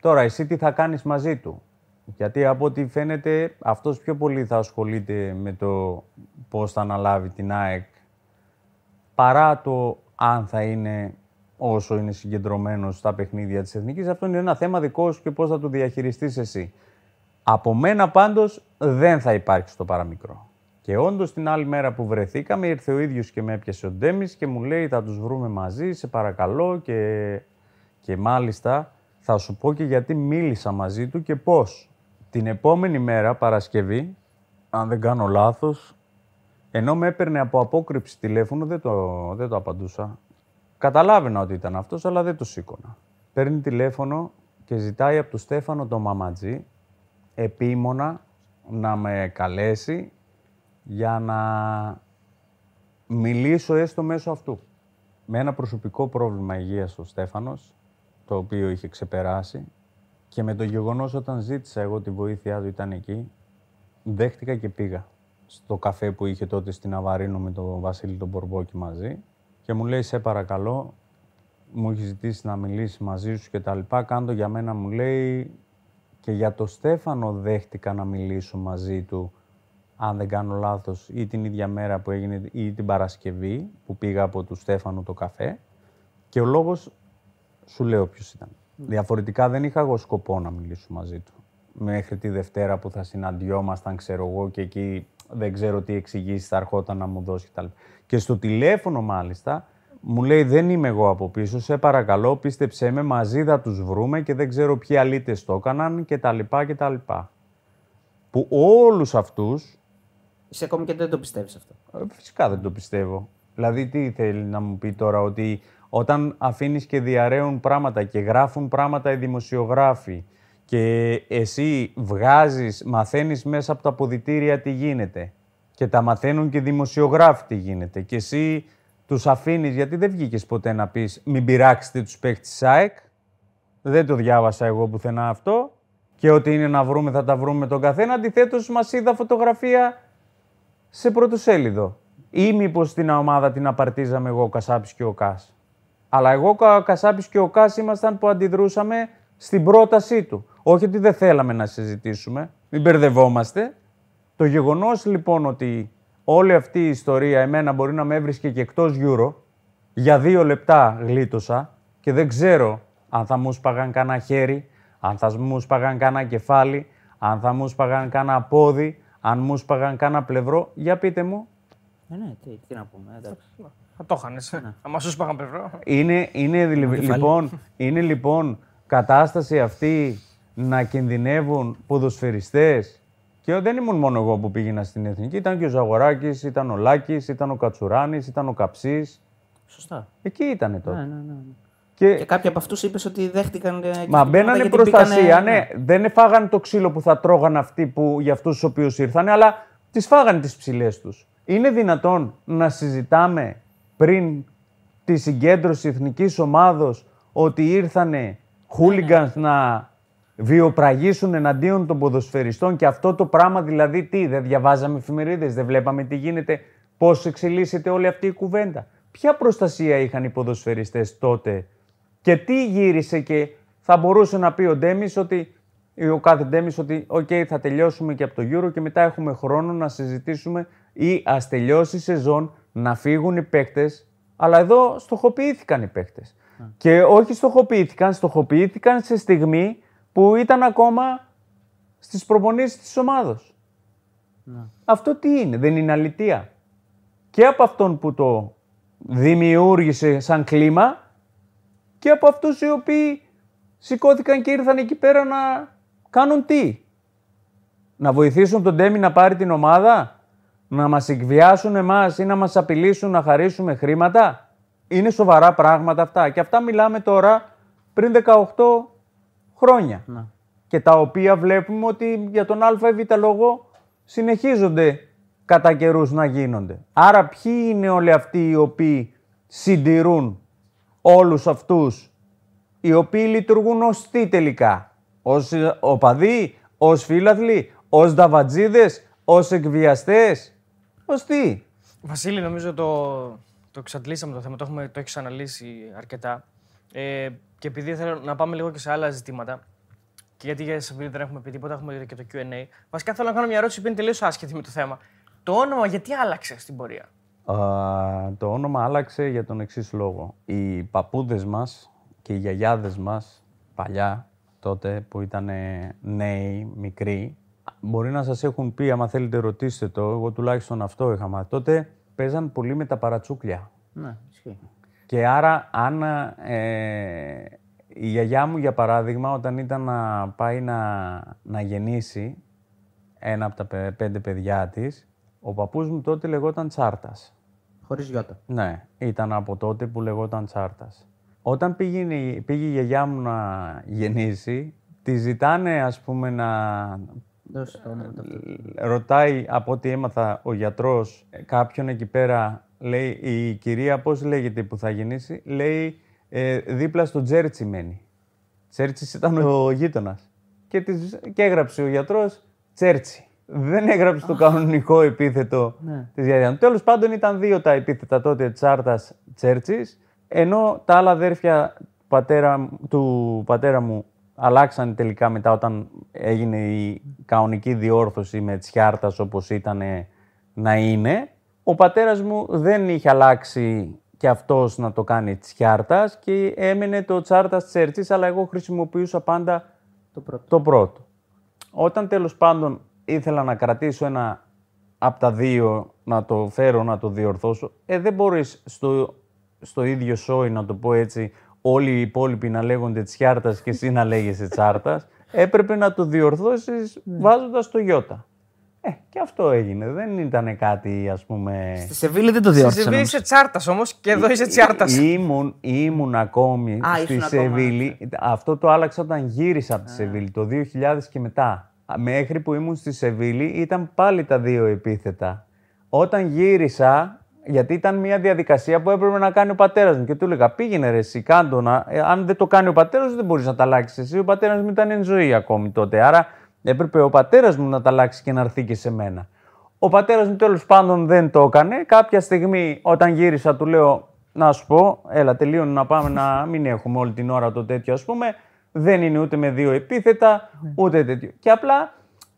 Τώρα, εσύ τι θα κάνεις μαζί του; Γιατί από ό,τι φαίνεται αυτός πιο πολύ θα ασχολείται με το πώς θα αναλάβει την ΑΕΚ παρά το αν θα είναι όσο είναι συγκεντρωμένος στα παιχνίδια της Εθνικής. Αυτό είναι ένα θέμα δικό σου και πώς θα το διαχειριστείς εσύ. Από μένα πάντως δεν θα υπάρξει το παραμικρό. Και όντως την άλλη μέρα που βρεθήκαμε ήρθε ο ίδιος και με έπιασε ο Ντέμις και μου λέει θα τους βρούμε μαζί, σε παρακαλώ και, και μάλιστα θα σου πω και γιατί μίλησα μαζί του και πώς. Την επόμενη μέρα, Παρασκευή, αν δεν κάνω λάθος, ενώ με έπαιρνε από απόκρυψη τηλέφωνο, δεν το, δεν το απαντούσα. Καταλάβαινα ότι ήταν αυτός, αλλά δεν το σήκωνα. Παίρνει τηλέφωνο και ζητάει από τον Στέφανο τον Μαματζή επίμονα να με καλέσει για να μιλήσω έστω μέσω αυτού. Με ένα προσωπικό πρόβλημα υγείας ο Στέφανος, το οποίο είχε ξεπεράσει και με το γεγονός όταν ζήτησα εγώ τη βοήθειά του ήταν εκεί, δέχτηκα και πήγα στο καφέ που είχε τότε στην Αβαρίνο με τον Βασίλη τον Μπορμπόκη μαζί και μου λέει σε παρακαλώ, μου έχεις ζητήσει να μιλήσεις μαζί σου και τα λοιπά, κάντο για μένα μου λέει και για το Στέφανο δέχτηκα να μιλήσω μαζί του αν δεν κάνω λάθος, ή την ίδια μέρα που έγινε ή την Παρασκευή που πήγα από του Στέφανου το καφέ και ο λόγος σου λέω ποιος ήταν. Διαφορετικά δεν είχα εγώ σκοπό να μιλήσω μαζί του. Μέχρι τη Δευτέρα που θα συναντιόμασταν, ξέρω εγώ, και εκεί δεν ξέρω τι εξηγήσεις θα ερχόταν να μου δώσει κτλ. Και στο τηλέφωνο μάλιστα μου λέει δεν είμαι εγώ από πίσω, σε παρακαλώ πίστεψέ με, μαζί θα τους βρούμε και δεν ξέρω ποιοι αλήτες το έκαναν και τα λοιπά και τα λοιπά. Που όλους αυτούς... Είσαι ακόμη και δεν το πιστεύεις αυτό. Ε, φυσικά δεν το πιστεύω. Δηλαδή τι θέλει να μου πει τώρα ότι όταν αφήνεις και διαραίουν πράγματα και γράφουν πράγματα οι δημοσιογράφοι και εσύ βγάζεις, μαθαίνεις μέσα από τα αποδητήρια τι γίνεται και τα μαθαίνουν και οι δημοσιογράφοι τι γίνεται και εσύ τους αφήνεις, γιατί δεν βγήκες ποτέ να πεις μην πειράξετε τους παίχτες της ΑΕΚ, δεν το διάβασα εγώ πουθενά αυτό και ότι είναι να βρούμε θα τα βρούμε με τον καθένα, αντιθέτως μας είδα φωτογραφία σε πρωτοσέλιδο. Ή μήπως την ομάδα την απαρτίζαμε εγώ, ο Κασάπης και ο Κάς. Αλλά εγώ, ο Κασάπης και ο Κάς ήμασταν που αντιδρούσαμε στην πρότασή του. Όχι ότι δεν θέλαμε να συζητήσουμε, μην μπερδευόμαστε. Το γεγονός λοιπόν ότι όλη αυτή η ιστορία εμένα μπορεί να με έβρισκε και εκτός Euro, για δύο λεπτά γλίτωσα και δεν ξέρω αν θα μου σπαγαν κάνα χέρι, αν θα μου σπαγαν κάνα κεφάλι, αν θα μου σπαγαν κάνα πόδι, αν μου σπαγαν κάνα πλευρό. Για πείτε μου. Ε, ναι, τι, τι να πούμε, εντάξει. Θα το είχαν. Ναι. Αν σου σπάγαν πλευρό. Είναι, είναι, λοιπόν, είναι λοιπόν κατάσταση αυτή να κινδυνεύουν ποδοσφαιριστές; Και δεν ήμουν μόνο εγώ που πήγαινα στην Εθνική, ήταν και ο Ζαγοράκης, ήταν ο Λάκης, ήταν ο Κατσουράνης, ήταν ο Καψής. Σωστά. Εκεί ήταν τότε. Ναι, ναι, ναι. Και, και κάποιοι από αυτούς είπες ότι δέχτηκαν. Ε, Μα μπαίνανε προστασία, ναι. ναι. Δεν φάγανε το ξύλο που θα τρώγαν αυτοί που, για αυτούς τους οποίους ήρθαν, αλλά τις φάγανε τις ψηλές τους. Είναι δυνατόν να συζητάμε πριν τη συγκέντρωση εθνικής ομάδος ότι ήρθανε hooligans να βιαιοπραγήσουν εναντίον των ποδοσφαιριστών και αυτό το πράγμα δηλαδή τι, δεν διαβάζαμε εφημερίδες, δεν βλέπαμε τι γίνεται, πώς εξελίσσεται όλη αυτή η κουβέντα. Ποια προστασία είχαν οι ποδοσφαιριστές τότε και τι γύρισε και θα μπορούσε να πει ο Ντέμης ότι ο κάθε Ντέμης ότι οκ θα τελειώσουμε και από το Euro και μετά έχουμε χρόνο να συζητήσουμε ή ας τελειώσει η σεζόν να φύγουν οι παίκτες αλλά εδώ στοχοποιήθηκαν οι παίκτες. Και όχι στοχοποιήθηκαν, στοχοποιήθηκαν σε στιγμή που ήταν ακόμα στις προπονήσεις της ομάδος. Ναι. Αυτό τι είναι, δεν είναι αλητία. Και από αυτόν που το δημιούργησε σαν κλίμα και από αυτούς οι οποίοι σηκώθηκαν και ήρθαν εκεί πέρα να κάνουν τι; Να βοηθήσουν τον Τέμι να πάρει την ομάδα, να μας εκβιάσουν εμάς ή να μας απειλήσουν να χαρίσουμε χρήματα; Είναι σοβαρά πράγματα αυτά. Και αυτά μιλάμε τώρα πριν 18 χρόνια. Να. Και τα οποία βλέπουμε ότι για τον ΑΒ λόγο συνεχίζονται κατά καιρούς να γίνονται. Άρα ποιοι είναι όλοι αυτοί οι οποίοι συντηρούν όλους αυτούς οι οποίοι λειτουργούν ως τι τελικά; Ως οπαδοί, ως φίλαθλοι, ως δαβατζίδες, ως εκβιαστές, ως τι; Βασίλη, νομίζω το, το εξαντλήσαμε το θέμα, το, έχουμε, το έχεις αναλύσει αρκετά. Ε, και επειδή θέλω να πάμε λίγο και σε άλλα ζητήματα, και γιατί για σε δεν έχουμε πει τίποτα, έχουμε και το QA. Βασικά θέλω να κάνω μια ερώτηση που είναι τελείως άσχετη με το θέμα. Το όνομα γιατί άλλαξε στην πορεία; Uh, το όνομα άλλαξε για τον εξής λόγο. Οι παππούδες μας και οι γιαγιάδες μας παλιά, τότε που ήταν νέοι, μικροί, μπορεί να σας έχουν πει, άμα θέλετε ρωτήστε το, εγώ τουλάχιστον αυτό είχα μάθει. Τότε παίζαν πολύ με τα παρατσούκλια. Ναι, ισχύει. Και άρα, αν ε, η γιαγιά μου, για παράδειγμα, όταν ήταν να πάει να, να γεννήσει ένα από τα πέντε παιδιά της, ο παππούς μου τότε λεγόταν Τσάρτας. Χωρίς γιώτα. Ναι, ήταν από τότε που λεγόταν Τσάρτας. Όταν πήγε, πήγε η γιαγιά μου να γεννήσει, Τη ζητάνε, ας πούμε, να Δώσε το όνομα του. ρωτάει από ό,τι έμαθα ο γιατρός ε, κάποιον εκεί πέρα, λέει η κυρία πώς λέγεται που θα γεννήσει, λέει ε, δίπλα στο Τζέρτσι μένει. Τσέρτσι ήταν ο γείτονας. Και, της, και έγραψε ο γιατρός Τσέρτσι. Δεν έγραψε το κανονικό επίθετο Ναι. της γιαγιάς. Τέλος πάντων ήταν δύο τα επίθετα τότε Τσάρτας Τσέρτσης, ενώ τα άλλα αδέρφια πατέρα, του πατέρα μου αλλάξαν τελικά μετά όταν έγινε η κανονική διόρθωση με Τσιάρτας όπως ήταν να είναι. Ο πατέρας μου δεν είχε αλλάξει και αυτός να το κάνει Τσιάρτας και έμενε το Τσάρτας Τσέρτσης, αλλά εγώ χρησιμοποιούσα πάντα Το πρώτο. το πρώτο. Όταν τέλος πάντων ήθελα να κρατήσω ένα από τα δύο, να το φέρω, να το διορθώσω, ε, δεν μπορείς στο, στο ίδιο σόι, να το πω έτσι, όλοι οι υπόλοιποι να λέγονται Τσιάρτας και εσύ να λέγεσαι Τσάρτας. Έπρεπε να το διορθώσεις βάζοντας το γιώτα. Ε, και αυτό έγινε. Δεν ήταν κάτι, ας πούμε... Στη Σεβίλη δεν το Στη διόρθωσαν. Σεβίλη όμως. είσαι τσάρτας όμως και εδώ είσαι τσιάρτα. Ήμουν, ήμουν ακόμη Α, στη ήσουν ακόμα, Σεβίλη. Αυτό το άλλαξα όταν γύρισα από τη Σεβίλη, το 2000 και μετά. Μέχρι που ήμουν στη Σεβίλη ήταν πάλι τα δύο επίθετα. Όταν γύρισα, γιατί ήταν μια διαδικασία που έπρεπε να κάνει ο πατέρας μου και του έλεγα πήγαινε ρε εσύ κάντο να... ε, αν δεν το κάνει ο πατέρας σου δεν μπορείς να τα αλλάξεις εσύ. Ο πατέρας μου ήταν εν ζωή ακόμη τότε. Άρα έπρεπε ο πατέρας μου να τα αλλάξει και να έρθει και σε μένα. Ο πατέρας μου τέλος πάντων δεν το έκανε. Κάποια στιγμή όταν γύρισα του λέω να σου πω, έλα τελείωνε να πάμε να μην έχουμε όλη την ώρα το τέτοιο ας πούμε. Δεν είναι ούτε με δύο επίθετα, ούτε τέτοιο. Και απλά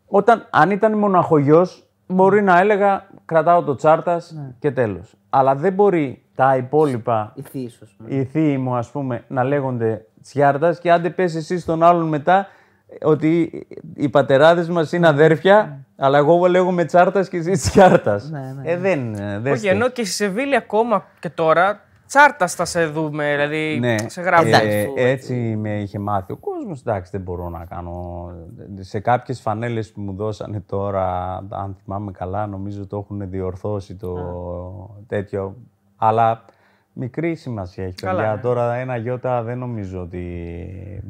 όταν, αν ήταν μοναχογιός, μπορεί να έλεγα κρατάω το τσάρτας και τέλος. Αλλά δεν μπορεί τα υπόλοιπα Η Θήης, ας πούμε. οι θείοι μου, ας πούμε, να λέγονται Τσιάρτας και άντε πες εσύ στον άλλον μετά ε, ότι οι πατεράδες μας είναι αδέρφια, αλλά εγώ λέγομαι Τσάρτας και εσύ Τσιάρτας. Ναι, ναι, Ε, δεν, ε, δεν Όχι, στέκει. ενώ και στη Σεβίλη ακόμα και τώρα τσάρτα θα σε δούμε, δηλαδή Ναι, σε γράφουν. Εντάξει, ε, που- έτσι με είχε μάθει ο κόσμος. Εντάξει, δεν μπορώ να κάνω. Σε κάποιες φανέλες που μου δώσανε τώρα, αν θυμάμαι καλά, νομίζω το έχουν διορθώσει το τέτοιο. Αλλά μικρή σημασία έχει, Καλά, παιδιά. ναι. Τώρα ένα γιώτα δεν νομίζω ότι...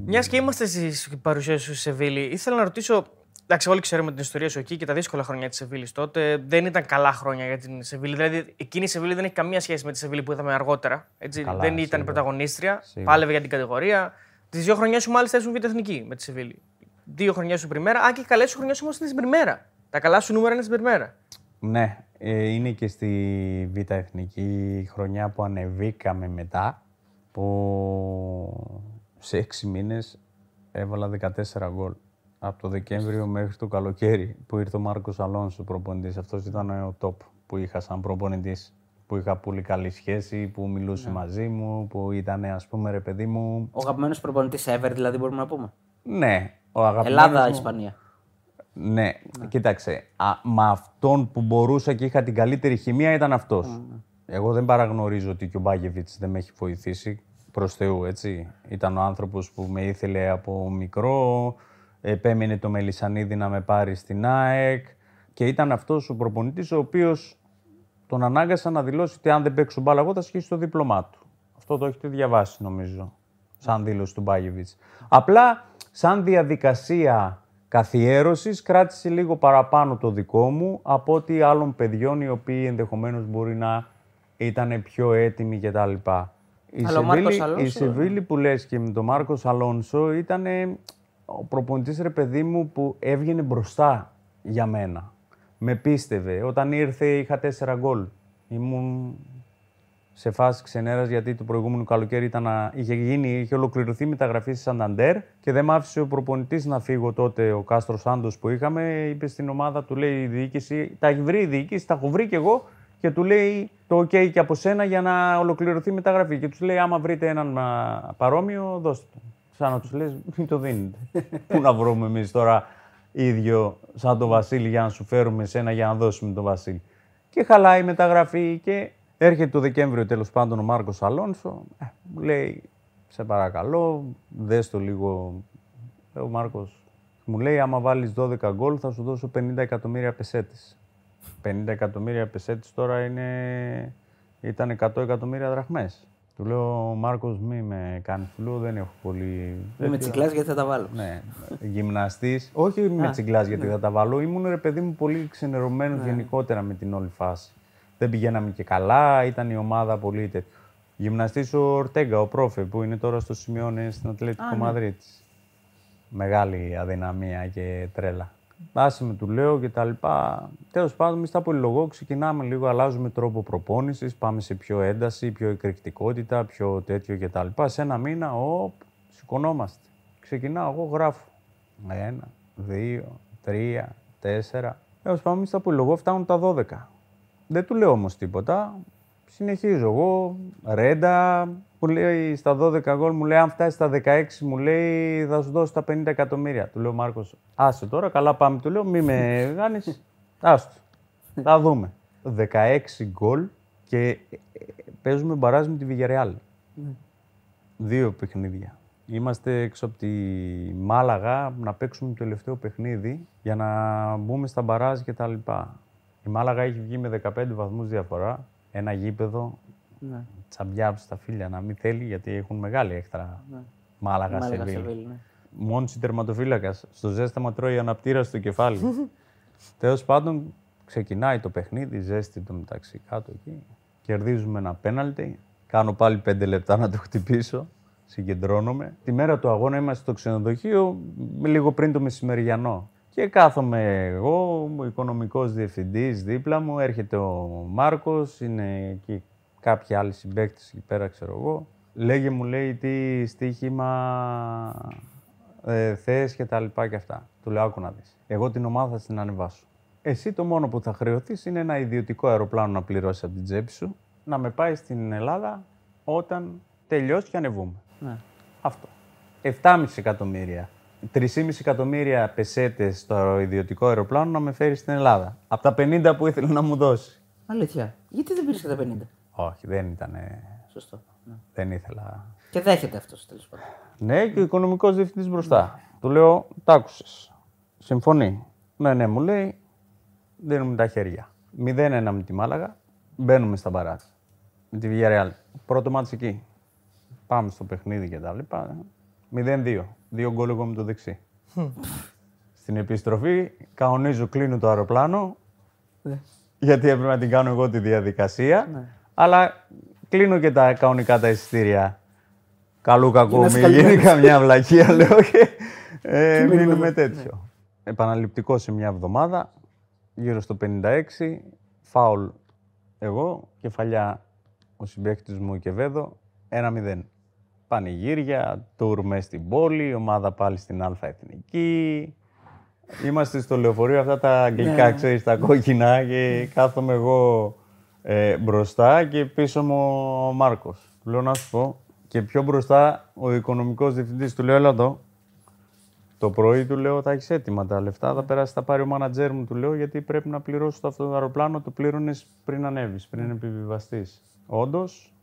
Μιας και είμαστε στη παρουσία σου στη Σεβίλη, ήθελα να ρωτήσω. Εντάξει, όλοι ξέρουμε την ιστορία σου εκεί και τα δύσκολα χρόνια της Σεβίλης τότε. Δεν ήταν καλά χρόνια για την Σεβίλη. Δηλαδή, εκείνη η Σεβίλη δεν έχει καμία σχέση με τη Σεβίλη που είδαμε αργότερα. Έτσι. Καλά, δεν ήταν σίγουρα. πρωταγωνίστρια. Σίγουρα. Πάλευε για την κατηγορία. Τις δύο χρονιές σου μάλιστα ήσουν β' εθνική με τη Σεβίλη. Δύο χρονιές σου πριμέρα. Α, και οι καλές σου χρονιές όμως είναι στην πριμέρα. Τα καλά σου νούμερα είναι στην πριμέρα. Ναι, ε, είναι και στη Β' Εθνική χρονιά που ανεβήκαμε μετά, που σε έξι μήνες έβαλα 14 γκολ. Από το Δεκέμβριο μέχρι το καλοκαίρι που ήρθε ο Μάρκος Αλόνσο προπονητής. Αυτός ήταν ο top που είχα σαν προπονητής. Που είχα πολύ καλή σχέση, που μιλούσε μαζί μου, που ήταν ας πούμε ρε παιδί μου. Ο αγαπημένος προπονητής ever, δηλαδή μπορούμε να πούμε; Ναι, ο αγαπημένος Ελλάδα, μου- Ισπανία. ναι, κοίταξε. Α, με αυτόν που μπορούσα και είχα την καλύτερη χημεία ήταν αυτός. Εγώ δεν παραγνωρίζω ότι και ο Μπάγεβιτς δεν με έχει βοηθήσει. Προς Θεού, έτσι. Ήταν ο άνθρωπος που με ήθελε από μικρό. Επέμεινε το Μελισανίδη να με πάρει στην ΑΕΚ. Και ήταν αυτός ο προπονητής ο οποίος τον ανάγκασα να δηλώσει ότι αν δεν παίξω μπάλα, εγώ θα σχίσει το δίπλωμά του. Αυτό το έχετε διαβάσει, νομίζω, σαν δήλωση του Μπάγεβιτς. Απλά, σαν διαδικασία καθιέρωσης, κράτησε λίγο παραπάνω το δικό μου από ότι άλλων παιδιών οι οποίοι ενδεχομένως μπορεί να ήταν πιο έτοιμοι κτλ. Η Αλλά ο Μάρκος Σεβίλη, η Αλόνσο, Σεβίλη που λες και με τον Μάρκος Αλόνσο ήταν ο προπονητής ρε παιδί μου που έβγαινε μπροστά για μένα. Με πίστευε. Όταν ήρθε είχα τέσσερα γκολ. Ήμουν σε φάση ξενέρας γιατί το προηγούμενο καλοκαίρι ήταν, να- είχε, γίνει, είχε ολοκληρωθεί η μεταγραφή στη Σανταντέρ και δεν μ' άφησε ο προπονητής να φύγω τότε, ο Κάστρος Σάντος που είχαμε. Είπε στην ομάδα, του λέει η διοίκηση, τα έχει βρει η διοίκηση, τα έχω βρει κι εγώ και του λέει το OK και από σένα για να ολοκληρωθεί η μεταγραφή. Και τους λέει, άμα βρείτε έναν α, παρόμοιο, δώστε το. Σαν να τους λες, μην το δίνετε. Πού να βρούμε εμείς τώρα ίδιο σαν τον Βασίλη για να σου φέρουμε σένα για να δώσουμε τον Βασίλη. Και χαλάει η μεταγραφή και έρχεται το Δεκέμβριο τέλος πάντων ο Μάρκος Αλόνσο. Ε, μου λέει, σε παρακαλώ, δες το λίγο. Ε, Ο Μάρκος μου λέει, άμα βάλεις 12 γκολ θα σου δώσω 50 εκατομμύρια πεσέτης. 50 εκατομμύρια πεσέτης τώρα είναι... ήταν 100 εκατομμύρια δραχμές. Του λέω, Μάρκος, μη με κάνεις φλού, δεν έχω πολύ. Δεν με τσικλάς γιατί θα τα βάλω. Ναι, γυμναστής. Όχι με τσιγκλάς γιατί θα τα βάλω. Ήμουν ρε παιδί μου πολύ ξενερωμένος γενικότερα με την όλη φάση. Δεν πηγαίναμε και καλά, ήταν η ομάδα πολύ τέτοιο. Γυμναστής ο Ορτέγκα, ο πρόφε, που είναι τώρα στο Σιμεώνες στην Ατλέτικο Μαδρίτης. Μεγάλη αδυναμία και τρέλα. Άσε με του λέω και τα λοιπά. Τέλος πάντων, εμείς τα πολυλογώ ξεκινάμε λίγο, αλλάζουμε τρόπο προπόνησης, πάμε σε πιο ένταση, πιο εκρηκτικότητα, πιο τέτοιο και τα λοιπά. Σε ένα μήνα, οπ, σηκωνόμαστε. Ξεκινάω, εγώ γράφω. Ένα, δύο, τρία, τέσσερα. Τέλος πάντων, εμείς τα πολυλογώ φτάνουν τα 12. Δεν του λέω όμως τίποτα. Συνεχίζω εγώ, ρέντα, μου λέει στα 12 γκολ, μου λέει αν φτάσει στα 16, μου λέει θα σου δώσω τα 50 εκατομμύρια. Του λέω Μάρκος, άσε τώρα, καλά πάμε. Του λέω μη με γάνει, άστο. Θα δούμε. 16 γκολ και ε, παίζουμε μπαράζ με τη Villarreal. Δύο παιχνίδια. Είμαστε έξω από τη Μάλαγα να παίξουμε το τελευταίο παιχνίδι για να μπούμε στα μπαράζ και τα λοιπά. Η Μάλαγα έχει βγει με 15 βαθμούς διαφορά. Ένα γήπεδο Ναι. τσαμπιά από στα φίλια να μην θέλει γιατί έχουν μεγάλη έκτρα Μάλαγα, Μάλαγα, Σεβίλη. Σεβίλη, ναι. Μόνος η τερματοφύλακας. Στο ζέσταμα τρώει αναπτήρα στο κεφάλι. Τέλος πάντων, ξεκινάει το παιχνίδι, ζέστη το μεταξύ κάτω εκεί. Κερδίζουμε ένα πέναλτι. Κάνω πάλι πέντε λεπτά να το χτυπήσω. Συγκεντρώνομαι. Τη μέρα του αγώνα είμαστε στο ξενοδοχείο, λίγο πριν το μεσημεριανό. Και κάθομαι εγώ, ο οικονομικός διευθυντής δίπλα μου, έρχεται ο Μάρκος, είναι εκεί κάποιοι άλλοι συμπαίκτες εκεί πέρα, ξέρω εγώ. Λέγε μου, λέει, τι στοίχημα ε, θες και τα λοιπά και αυτά. Του λέω, άκου να δεις. Εγώ την ομάδα θα την ανεβάσω. Εσύ το μόνο που θα χρεωθείς είναι ένα ιδιωτικό αεροπλάνο να πληρώσεις από την τσέπη σου, να με πάει στην Ελλάδα όταν τελειώσει και ανεβούμε. Ναι. Αυτό. 7,5 εκατομμύρια. 3,5 εκατομμύρια πεσέτες στο ιδιωτικό αεροπλάνο να με φέρει στην Ελλάδα. Από τα 50 που ήθελε να μου δώσει. Αλήθεια. Γιατί δεν πήρες και τα 50. Όχι, δεν ήταν. Σωστό. Ναι. Δεν ήθελα. Και δέχεται αυτός τέλος πάντων. Ναι, και ο οικονομικός διευθυντής μπροστά. Του λέω, τ' άκουσες. Συμφωνεί. Ναι, ναι, μου λέει, δίνουμε τα χέρια. 0-1 με τη Μάλαγα, μπαίνουμε στα μπαράτ. Με τη Villarreal. Πρώτο μάτς εκεί. Πάμε στο παιχνίδι και τα λοιπά. 0-2. Δύο γκολ εγώ με το δεξί. Στην επιστροφή, κανονίζω, κλείνω το αεροπλάνο. Γιατί έπρεπε να την κάνω εγώ τη διαδικασία. Αλλά κλείνω και τα κανονικά τα εισιτήρια. Καλού κακού, να είσαι μην γίνει καλυμμένος. καμιά βλακεία, λέω και ε, μείνουμε τέτοιο. Επαναληπτικό σε μια εβδομάδα, γύρω στο 56, φάουλ εγώ, κεφαλιά ο συμπαίκτης μου και Βέδο, 1-0. Πανηγύρια, τουρ μες στην πόλη, η ομάδα πάλι στην Α Εθνική. Είμαστε στο λεωφορείο αυτά τα αγγλικά, ξέρεις, τα κόκκινα και κάθομαι εγώ ε, μπροστά και πίσω μου ο Μάρκος. Του λέω να σου πω και πιο μπροστά ο οικονομικός διευθυντής του λέω έλα εδώ. Το πρωί του λέω: Θα έχεις έτοιμα τα λεφτά. Θα περάσει, θα πάρει ο μάνατζέρ μου, του λέω, γιατί πρέπει να πληρώσει το αυτό το αεροπλάνο. Το πλήρωνες πριν ανέβεις, πριν επιβιβαστείς. Όντως,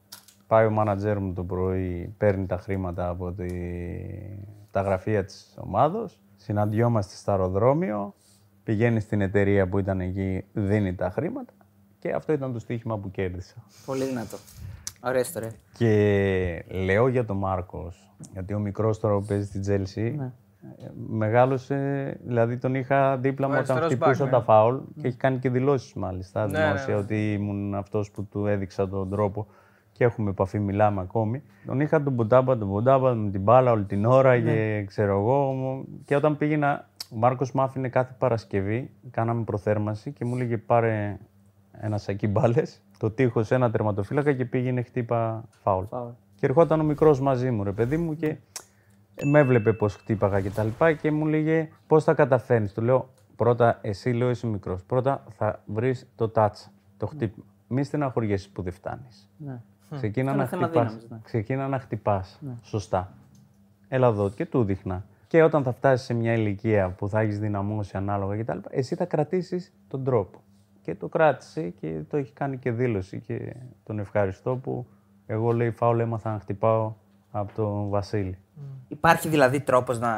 πάει ο μάνατζέρ μου το πρωί, παίρνει τα χρήματα από τη... τα γραφεία της ομάδος. Συναντιόμαστε στο αεροδρόμιο. Πηγαίνει στην εταιρεία που ήταν εκεί, δίνει τα χρήματα. Και αυτό ήταν το στοίχημα που κέρδισα. Πολύ δυνατό. Ωραία ιστορία. Και λέω για τον Μάρκος, γιατί ο μικρός τώρα που παίζει στην Τζέλσι, Ναι. μεγάλωσε, δηλαδή τον είχα δίπλα μου Ο όταν αριστερός χτυπούσα back, τα ναι. φάουλ και έχει κάνει και δηλώσεις μάλιστα Ναι, ναι, δημόσια ναι. ότι ήμουν αυτός που του έδειξα τον τρόπο και έχουμε επαφή, μιλάμε ακόμη. Τον είχα τον Μποντάμπα, τον Μποντάμπα με την μπάλα όλη την ώρα Ναι. και ξέρω εγώ. μου- Και όταν πήγαινα, ο Μάρκος μου άφηνε κάθε Παρασκευή, κάναμε προθέρμανση και μου έλεγε πάρε ένας σακί μπάλες, το τείχος ένα τερματοφύλακα και πήγαινε χτύπα φάουλ. Φάουλ. Και ερχόταν ο μικρός μαζί μου, ρε παιδί μου, και με έβλεπε πώς χτύπαγα και τα λοιπά και μου λέγε πώς θα καταφέρνεις; Του λέω πρώτα, εσύ λέω είσαι μικρός. Πρώτα θα βρεις το touch, το χτύπημα. Μη στεναχωριέσαι που δεν φτάνεις. Ναι. Ξεκίνα Είναι να θέμα χτυπάς. δύναμης, ναι. Ξεκίνα να χτυπάς. Σωστά. Έλα εδώ και του δείχνα. Και όταν θα φτάσεις σε μια ηλικία που θα έχεις δυναμώσει ανάλογα κτλ., εσύ θα κρατήσεις τον τρόπο. Και το κράτησε και το έχει κάνει και δήλωση. Και τον ευχαριστώ που εγώ λέει φάουλ έμαθα να χτυπάω από τον Βασίλη. Υπάρχει δηλαδή τρόπος να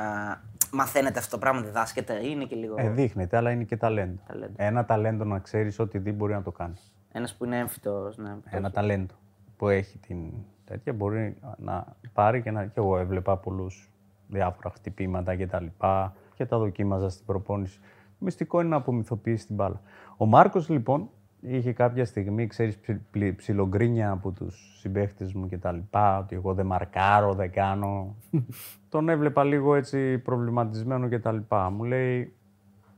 μαθαίνετε αυτό το πράγμα, διδάσκεται, είναι και λίγο. Ε, δείχνεται, αλλά είναι και ταλέντο. Ταλέντο. Ένα ταλέντο να ξέρεις ότι δεν μπορεί να το κάνει. Ένας που είναι έμφυτος. Ναι, Ένα ταλέντο. που έχει την τέτοια μπορεί να πάρει και να. και εγώ έβλεπα πολλούς διάφορα χτυπήματα και τα λοιπά και τα δοκίμαζα στην προπόνηση. Μυστικό είναι να απομυθοποιήσει την μπάλα. Ο Μάρκος λοιπόν είχε κάποια στιγμή, ξέρεις, ψι, ψιλογκρίνια από τους συμπαίχτες μου και τα λοιπά, ότι εγώ δεν μαρκάρω, δεν κάνω. Τον έβλεπα λίγο έτσι προβληματισμένο και τα λοιπά. Μου λέει,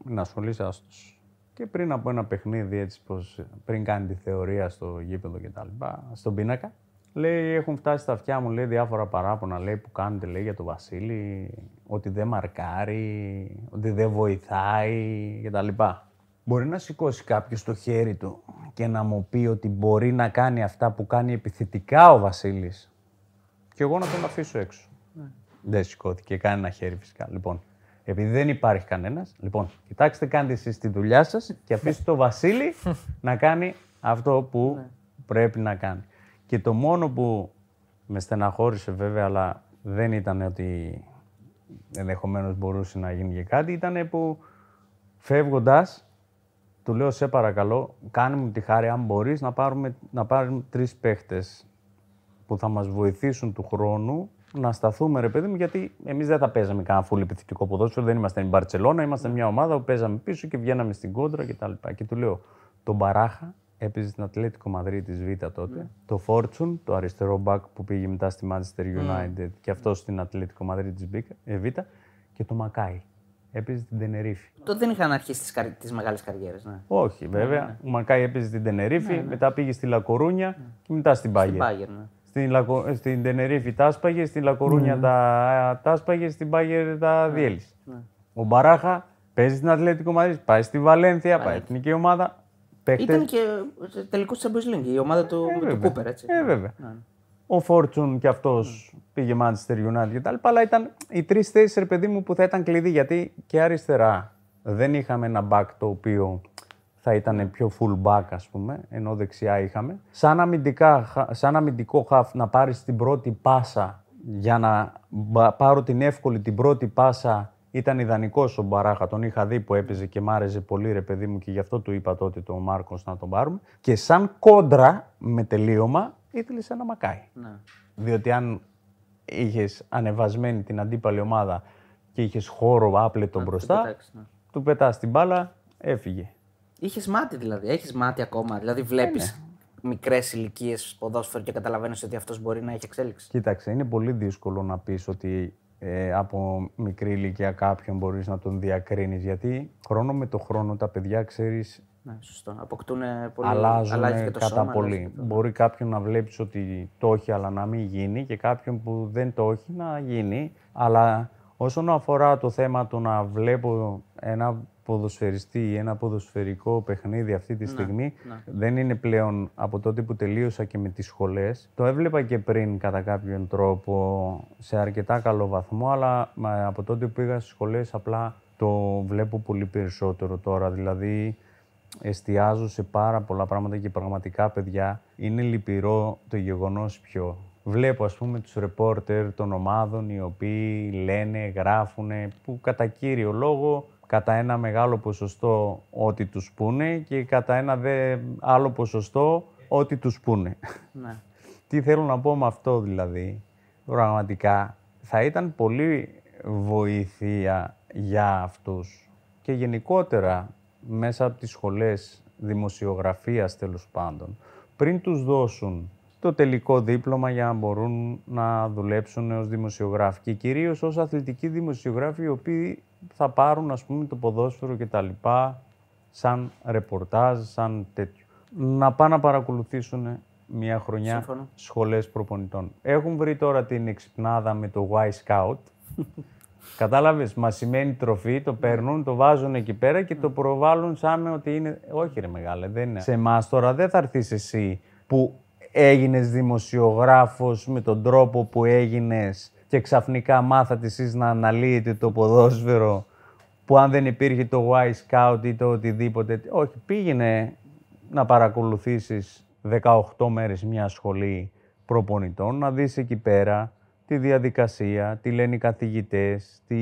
να ασχολείσαι άστος. Και πριν από ένα παιχνίδι, έτσι πως, πριν κάνει τη θεωρία στο γήπεδο και τα λοιπά, στον πίνακα, λέει, έχουν φτάσει στα αυτιά μου, λέει, διάφορα παράπονα, λέει, που κάνετε, λέει, για τον Βασίλη, ότι δεν μαρκάρει, ότι δεν βοηθάει και τα λοιπά. Μπορεί να σηκώσει κάποιος το χέρι του και να μου πει ότι μπορεί να κάνει αυτά που κάνει επιθετικά ο Βασίλης και εγώ να τον αφήσω έξω. Ναι. Δεν σηκώθηκε κανένα χέρι φυσικά. Λοιπόν, επειδή δεν υπάρχει κανένας, λοιπόν, κοιτάξτε, κάντε εσείς τη δουλειά σας και αφήστε το Βασίλη να κάνει αυτό που ναι. πρέπει να κάνει. Και το μόνο που με στεναχώρησε βέβαια, αλλά δεν ήταν ότι ενδεχομένως μπορούσε να γίνει και κάτι, ήταν που φεύγοντας του λέω σε παρακαλώ, κάνε μου τη χάρη αν μπορείς να πάρουμε, να πάρουμε τρεις παίχτες που θα μας βοηθήσουν του χρόνου να σταθούμε ρε παιδί μου, γιατί εμείς δεν θα παίζαμε κανένα φούλη επιθετικό ποδόσφαιρο, δεν είμαστε η Μπαρτσελώνα, είμαστε μια ομάδα που παίζαμε πίσω και βγαίναμε στην κόντρα κτλ. Και, και του λέω, τον Μπαράχα έπαιζε στην Ατλέτικο Μαδρίτη Β τότε. Ναι. Το Φόρτσουν, το αριστερό μπακ που πήγε μετά στη Manchester United mm. και αυτό στην Ατλέτικο Μαδρίτη Β. Και το Μακάι έπαιζε την Τενερίφη. Τότε δεν είχαν αρχίσει τις καρ... μεγάλες καριέρες. Ναι. Όχι, βέβαια. Ναι, ναι. Ο Μακάη έπαιζε την Τενερίφη, ναι, ναι. μετά πήγε στη Λακορούνια ναι. και μετά στην Πάγερ. Στην, Πάγερ, ναι. στην, Λακο... στην Τενερίφη τα άσπαγε, στην Λακορούνια τα... τα άσπαγε, στην Πάγερ τα διέλυσε. Ο Μπαράχα παίζει στην Ατλέτικο Μαδρίτη, πάει στη Βαλένθια, πάει στην εθνική ομάδα. Παίχτες... Ήταν και τελικό της Champions League, η ομάδα του, ε, του Κούπερ. Έτσι. Ε, βέβαια. Ο Φόρτσουν και αυτός mm. πήγε Manchester United και τα λοιπά. Αλλά ήταν οι τρεις θέσεις, ρε παιδί μου, που θα ήταν κλειδί. Γιατί και αριστερά δεν είχαμε ένα back το οποίο θα ήταν πιο full back, ας πούμε, ενώ δεξιά είχαμε. Σαν, αμυντικά, σαν αμυντικό half να πάρεις την πρώτη πάσα για να πάρω την εύκολη την πρώτη πάσα ήταν ιδανικό ο Μπαράχα. Τον είχα δει που έπαιζε και μ' άρεσε πολύ, ρε παιδί μου, και γι' αυτό του είπα τότε τον Μάρκος να τον πάρουμε. Και σαν κόντρα με τελείωμα ήθελες ένα μακάι. Ναι. Διότι αν είχες ανεβασμένη την αντίπαλη ομάδα και είχες χώρο άπλετο μπροστά, ναι. του πετάς την μπάλα, έφυγε. Είχες μάτι δηλαδή, έχεις μάτι ακόμα. Δηλαδή βλέπεις ναι. μικρές ηλικίες ποδόσφαιρο και καταλαβαίνεις ότι αυτός μπορεί να έχει εξέλιξη. Κοίταξε, είναι πολύ δύσκολο να πεις ότι ε, από μικρή ηλικία κάποιον μπορείς να τον διακρίνεις. Γιατί χρόνο με το χρόνο τα παιδιά ξέρεις ναι, σωστό. Αποκτούν πολύ. Αλλάζουν και το κατά πολύ. Μπορεί κάποιον να βλέπεις ότι το έχει, αλλά να μην γίνει, και κάποιον που δεν το έχει να γίνει. Αλλά όσον αφορά το θέμα του να βλέπω ένα ποδοσφαιριστή ή ένα ποδοσφαιρικό παιχνίδι αυτή τη ναι, στιγμή, ναι. δεν είναι πλέον από τότε που τελείωσα και με τις σχολές. Το έβλεπα και πριν κατά κάποιον τρόπο σε αρκετά καλό βαθμό, αλλά από τότε που πήγα στις σχολές απλά το βλέπω πολύ περισσότερο τώρα. Δηλαδή, εστιάζω σε πάρα πολλά πράγματα και πραγματικά, παιδιά, είναι λυπηρό το γεγονός πιο. Βλέπω, ας πούμε, τους ρεπόρτερ των ομάδων οι οποίοι λένε, γράφουν, που κατά κύριο λόγο, κατά ένα μεγάλο ποσοστό ό,τι τους πούνε και κατά ένα δε άλλο ποσοστό ό,τι τους πούνε. Ναι. Τι θέλω να πω με αυτό δηλαδή, πραγματικά, θα ήταν πολύ βοήθεια για αυτούς και γενικότερα μέσα από τις σχολές δημοσιογραφίας τέλος πάντων, πριν τους δώσουν το τελικό δίπλωμα για να μπορούν να δουλέψουν ως δημοσιογράφοι και κυρίως ως αθλητικοί δημοσιογράφοι οι οποίοι θα πάρουν ας πούμε το ποδόσφαιρο και τα λοιπά σαν ρεπορτάζ, σαν τέτοιο. Να πάνε να παρακολουθήσουν μια χρονιά Σύμφωνα. σχολές προπονητών. Έχουν βρει τώρα την εξυπνάδα με το Y Scout Κατάλαβες, μα σημαίνει τροφή, το παίρνουν, το βάζουν εκεί πέρα και το προβάλλουν σαν ότι είναι. Όχι, ρε μεγάλε, δεν είναι. Σε εμάς τώρα δεν θα έρθεις εσύ που έγινες δημοσιογράφος με τον τρόπο που έγινες και ξαφνικά μάθατε εσεί να αναλύετε το ποδόσφαιρο που αν δεν υπήρχε το Y Scout ή το οτιδήποτε. Όχι, πήγαινε να παρακολουθήσεις 18 μέρες μια σχολή προπονητών, να δεις εκεί πέρα τη διαδικασία, τι λένε οι καθηγητές, τι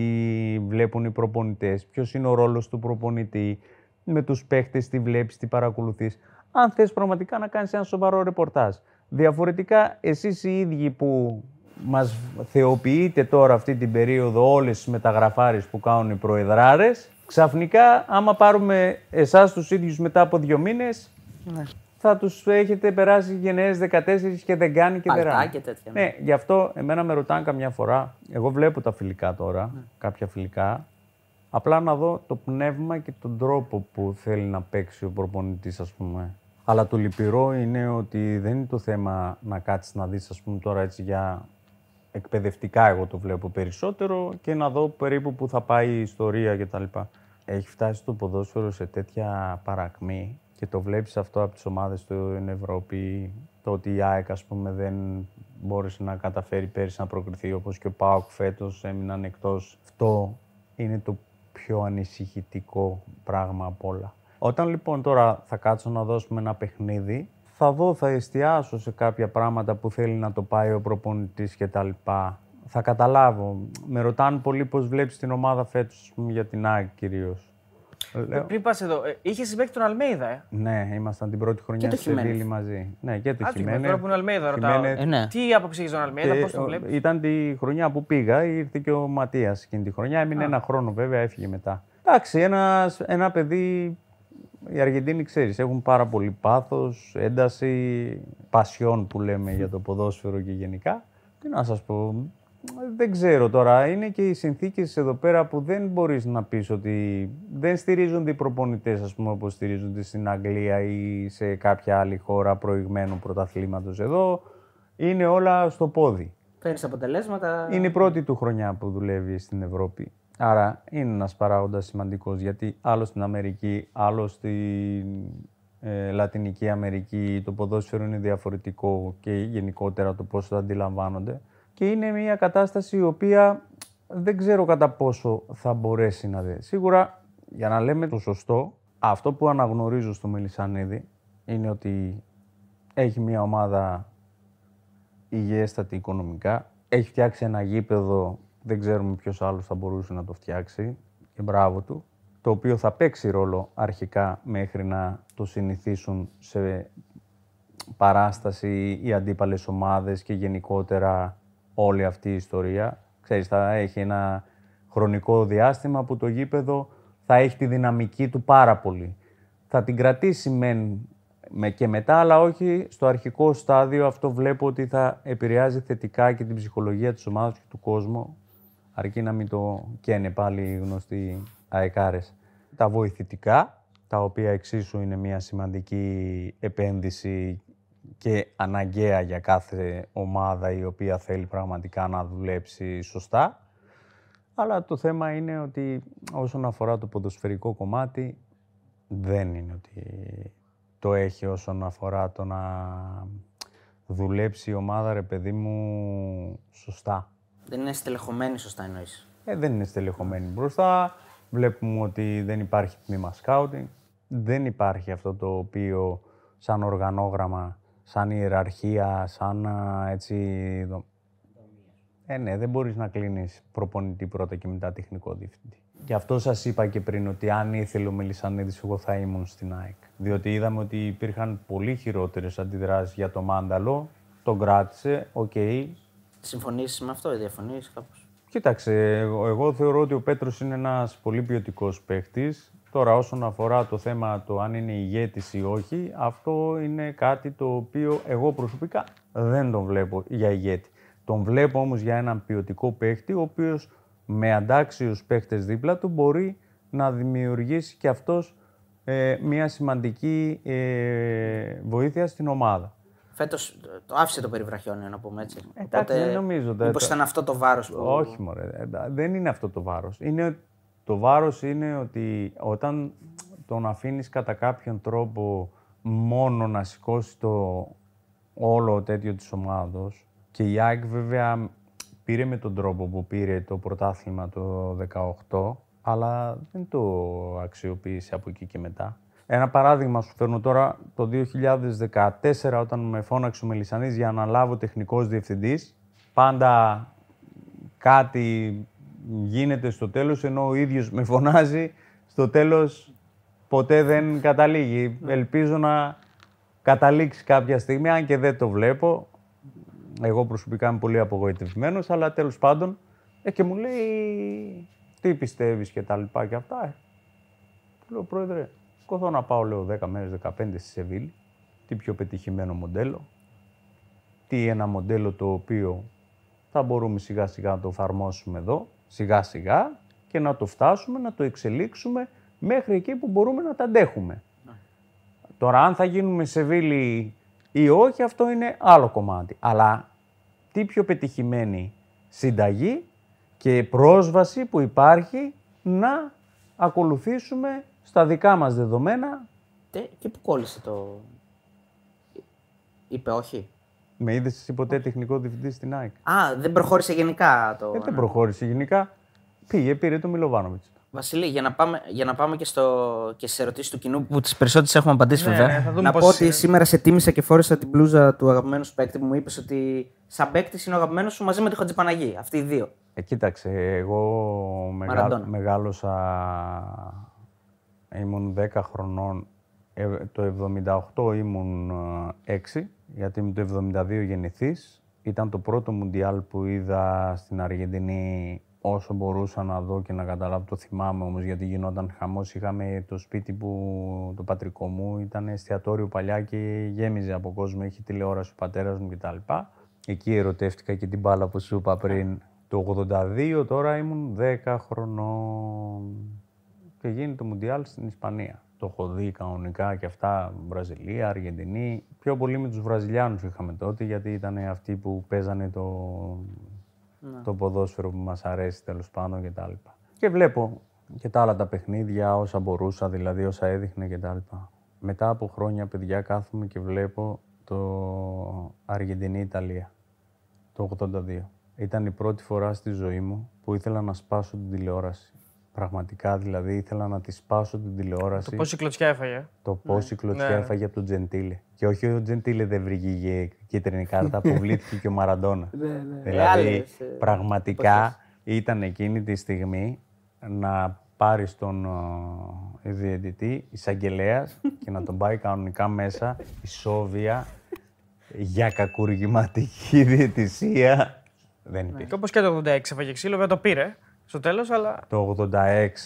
βλέπουν οι προπονητές, ποιος είναι ο ρόλος του προπονητή, με τους παίχτες τι βλέπεις, τι παρακολουθείς. Αν θες πραγματικά να κάνεις ένα σοβαρό ρεπορτάζ. Διαφορετικά, εσείς οι ίδιοι που μας θεοποιείτε τώρα αυτή την περίοδο όλες τις μεταγραφάρες που κάνουν οι προεδράρες, ξαφνικά άμα πάρουμε εσάς τους ίδιους μετά από δύο μήνες, Ναι. θα τους έχετε περάσει γενναίες 14 και δεν κάνει και δεν Παλτά ράνει. και τέτοια, ναι. Ναι, γι' αυτό εμένα με ρωτάνε καμιά φορά, εγώ βλέπω τα φιλικά τώρα, Ναι. κάποια φιλικά, απλά να δω το πνεύμα και τον τρόπο που θέλει να παίξει ο προπονητής, ας πούμε. Αλλά το λυπηρό είναι ότι δεν είναι το θέμα να κάτσεις να δεις, ας πούμε, τώρα έτσι για εκπαιδευτικά εγώ το βλέπω περισσότερο και να δω περίπου που θα πάει η ιστορία κτλ. Έχει φτάσει το ποδόσφαιρο σε τέτοια παρακμή και το βλέπεις αυτό από τις ομάδες στην Ευρώπη, το ότι η ΑΕΚ ας πούμε δεν μπόρεσε να καταφέρει πέρυσι να προκριθεί όπως και ο ΠΑΟΚ φέτος έμειναν εκτός. Αυτό είναι το πιο ανησυχητικό πράγμα απ' όλα. Όταν λοιπόν τώρα θα κάτσω να δώσουμε ένα παιχνίδι, θα δω, θα εστιάσω σε κάποια πράγματα που θέλει να το πάει ο προπονητής και τα λοιπά. Θα καταλάβω. Με ρωτάνε πολύ πώς βλέπεις την ομάδα φέτος, ας πούμε, για την ΑΕΚ κυρίως. Λέω, Πριν πας εδώ, ε, είχες συμπέκτη τον Αλμέιδα, ε; ναι, ήμασταν την πρώτη χρονιά το στη Σεβίλη Χιμένεθ. μαζί. Ναι, και το Α, το Χιμένεθ. τώρα που είναι ο Αλμέιδα, ρωτάω. Χιμένεθ. Ε, ναι. Τι άποψη έχεις τον Αλμέιδα, Και, πώς το ο, βλέπεις; Ήταν τη χρονιά που πήγα, ήρθε και ο Ματίας εκείνη τη χρονιά. Έμεινε ένα χρόνο βέβαια, έφυγε μετά. Εντάξει, ένας, ένα παιδί. Οι Αργεντίνοι, ξέρεις, έχουν πάρα πολύ πάθος, ένταση, πασιόν που λέμε για το ποδόσφαιρο και γενικά. Τι να σας πω, δεν ξέρω τώρα. Είναι και οι συνθήκες εδώ πέρα που δεν μπορείς να πεις ότι δεν στηρίζονται οι προπονητές, ας πούμε, όπως στηρίζονται στην Αγγλία ή σε κάποια άλλη χώρα προηγμένου πρωταθλήματος. Εδώ είναι όλα στο πόδι. Παίρνεις αποτελέσματα. Είναι η πρώτη του χρονιά που δουλεύει στην Ευρώπη. Άρα είναι ένας παράγοντας σημαντικός γιατί άλλο στην Αμερική, άλλο στην ε, Λατινική Αμερική το ποδόσφαιρο είναι διαφορετικό και γενικότερα το πώς το αντιλαμβάνονται. Και είναι μια κατάσταση η οποία δεν ξέρω κατά πόσο θα μπορέσει να δει. Σίγουρα, για να λέμε το σωστό, αυτό που αναγνωρίζω στο Μελισανίδη είναι ότι έχει μια ομάδα υγιέστατη οικονομικά. Έχει φτιάξει ένα γήπεδο, δεν ξέρουμε ποιος άλλος θα μπορούσε να το φτιάξει και μπράβο του. Το οποίο θα παίξει ρόλο αρχικά μέχρι να το συνηθίσουν σε παράσταση οι αντίπαλες ομάδες και γενικότερα όλη αυτή η ιστορία. Ξέρεις, θα έχει ένα χρονικό διάστημα που το γήπεδο θα έχει τη δυναμική του πάρα πολύ. Θα την κρατήσει μεν με και μετά, αλλά όχι στο αρχικό στάδιο. Αυτό βλέπω ότι θα επηρεάζει θετικά και την ψυχολογία της ομάδας και του κόσμου, αρκεί να μην το καίνε πάλι οι γνωστοί αεκάρες. Τα βοηθητικά, τα οποία εξίσου είναι μια σημαντική επένδυση και αναγκαία για κάθε ομάδα η οποία θέλει πραγματικά να δουλέψει σωστά. Αλλά το θέμα είναι ότι όσον αφορά το ποδοσφαιρικό κομμάτι, δεν είναι ότι το έχει όσον αφορά το να δουλέψει η ομάδα, ρε παιδί μου, σωστά. Δεν είναι στελεχωμένη, σωστά εννοείς. Ε, δεν είναι στελεχωμένη μπροστά. Βλέπουμε ότι δεν υπάρχει τμήμα σκάουτινγκ. Δεν υπάρχει αυτό το οποίο σαν οργανόγραμμα, σαν ιεραρχία, σαν α, έτσι... δο- Ε, ναι, δεν μπορείς να κλείνεις προπονητή πρώτα και μετά τεχνικό διευθυντή. Γι' αυτό σας είπα και πριν ότι αν ήθελε ο Μελισανίδης, εγώ θα ήμουν στην ΑΕΚ. Διότι είδαμε ότι υπήρχαν πολύ χειρότερες αντιδράσεις για το Μάνταλο. Τον κράτησε, οκ, Συμφωνείς με αυτό ή διαφωνείς κάπως; Κοίταξε, εγώ, εγώ θεωρώ ότι ο Πέτρος είναι ένας πολύ ποιοτικός παίχτης. Τώρα όσον αφορά το θέμα το αν είναι ηγέτης ή όχι, αυτό είναι κάτι το οποίο εγώ προσωπικά δεν τον βλέπω για ηγέτη. Τον βλέπω όμως για έναν ποιοτικό παίχτη, ο οποίος με αντάξιους παίχτες δίπλα του μπορεί να δημιουργήσει και αυτός ε, μια σημαντική ε, βοήθεια στην ομάδα. Φέτος το άφησε το περιβραχιόνιο, να πούμε έτσι. εντάξει, δεν νομίζω, δεν- Μήπως ήταν αυτό το βάρος που. Όχι, μωρέ. ε, Δεν είναι αυτό το βάρος. Είναι, το βάρος είναι ότι όταν τον αφήνεις κατά κάποιον τρόπο μόνο να σηκώσει το όλο τέτοιο της ομάδος και η ΑΕΚ βέβαια πήρε με τον τρόπο που πήρε το πρωτάθλημα το 18 αλλά δεν το αξιοποίησε από εκεί και μετά. Ένα παράδειγμα σου φέρνω τώρα, το 2014 όταν με φώναξε ο Μελισανής για να λάβω τεχνικός διευθυντής, πάντα κάτι γίνεται στο τέλος, ενώ ο ίδιος με φωνάζει, στο τέλος ποτέ δεν καταλήγει. Ελπίζω να καταλήξει κάποια στιγμή, αν και δεν το βλέπω. Εγώ προσωπικά είμαι πολύ απογοητευμένος, αλλά τέλος πάντων. Ε, και μου λέει τι πιστεύεις και τα λοιπά και αυτά. Ε. Του λέω, Πρόεδρε, σκοθώ να πάω, λέω, 10 μέρες, 15 στη Σεβίλη. Τι πιο πετυχημένο μοντέλο. Τι ένα μοντέλο το οποίο θα μπορούμε σιγά σιγά να το εφαρμόσουμε εδώ, σιγά σιγά και να το φτάσουμε, να το εξελίξουμε μέχρι εκεί που μπορούμε να τα αντέχουμε. Τώρα, αν θα γίνουμε Σεβίλη ή όχι, αυτό είναι άλλο κομμάτι. Αλλά τι πιο πετυχημένη συνταγή και πρόσβαση που υπάρχει να ακολουθήσουμε στα δικά μας δεδομένα. Και πού κόλλησε το... Είπε όχι; Με είδε εσύ ποτέ τεχνικό διευθυντή στην ΑΕΚ; Α, δεν προχώρησε γενικά το. Ε, δεν προχώρησε γενικά. Πήγε, πήρε το Μιλοβάνοβιτς. Βασίλη, για να πάμε, για να πάμε και, στο, και στι ερωτήσεις του κοινού που τις περισσότερες έχουμε απαντήσει Ναι, βέβαια. ναι, θα δούμε να πώς πω ότι είναι. σήμερα σε τίμησα και φόρεσα την μπλούζα του αγαπημένου σου παίκτη που μου είπες ότι σαν παίκτη είναι ο αγαπημένος σου μαζί με τη Χατζηπαναγή. Αυτοί οι δύο. Ε, κοίταξε, εγώ μεγα... Μαραντόνα. μεγάλωσα, ήμουν 10 χρονών, ε, το 78 ήμουν ε, 6, γιατί είμαι το 72 γεννηθής. Ήταν το πρώτο Μουντιάλ που είδα στην Αργεντινή όσο μπορούσα να δω και να καταλάβω. Το θυμάμαι όμως γιατί γινόταν χαμός. Είχαμε το σπίτι που το πατρικό μου ήταν εστιατόριο παλιά και γέμιζε από κόσμο. Είχε τηλεόραση ο πατέρας μου κτλ. Εκεί ερωτεύτηκα και την μπάλα που σου είπα πριν. Το 82 τώρα ήμουν 10 χρονών και γίνει το Μουντιάλ στην Ισπανία. Το έχω δει κανονικά και αυτά, Βραζιλία, Αργεντινή. Πιο πολύ με τους Βραζιλιάνους είχαμε τότε, γιατί ήταν αυτοί που παίζανε το, το ποδόσφαιρο που μας αρέσει τέλος πάντων και τα λοιπά. Και βλέπω και τα άλλα τα παιχνίδια, όσα μπορούσα, δηλαδή όσα έδειχνε και τα λοιπά. Μετά από χρόνια, παιδιά, κάθομαι και βλέπω το Αργεντινή-Ιταλία, το 82. Ήταν η πρώτη φορά στη ζωή μου που ήθελα να σπάσω την τηλεόραση. Πραγματικά δηλαδή ήθελα να της σπάσω την τηλεόραση. Το πόση κλωτσιά έφαγε. Το πόση κλωτσιά Ναι, ναι. έφαγε από τον Τζεντήλε. Και όχι ο Τζεντήλε δεν βρήκε κίτρινη κάρτα, αποβλήθηκε και ο Μαραντόνα. Δηλαδή, Άλλες, ε, πραγματικά ήταν εκείνη τη στιγμή να πάρει τον ε, διαιτητή εισαγγελέα και να τον πάει κανονικά μέσα η Σόβια για κακουργηματική διαιτησία. Δεν υπήρχε. Και όπως και το 86 έφαγε ξύλο, βέβαια το πήρε στο τέλος, αλλά. Το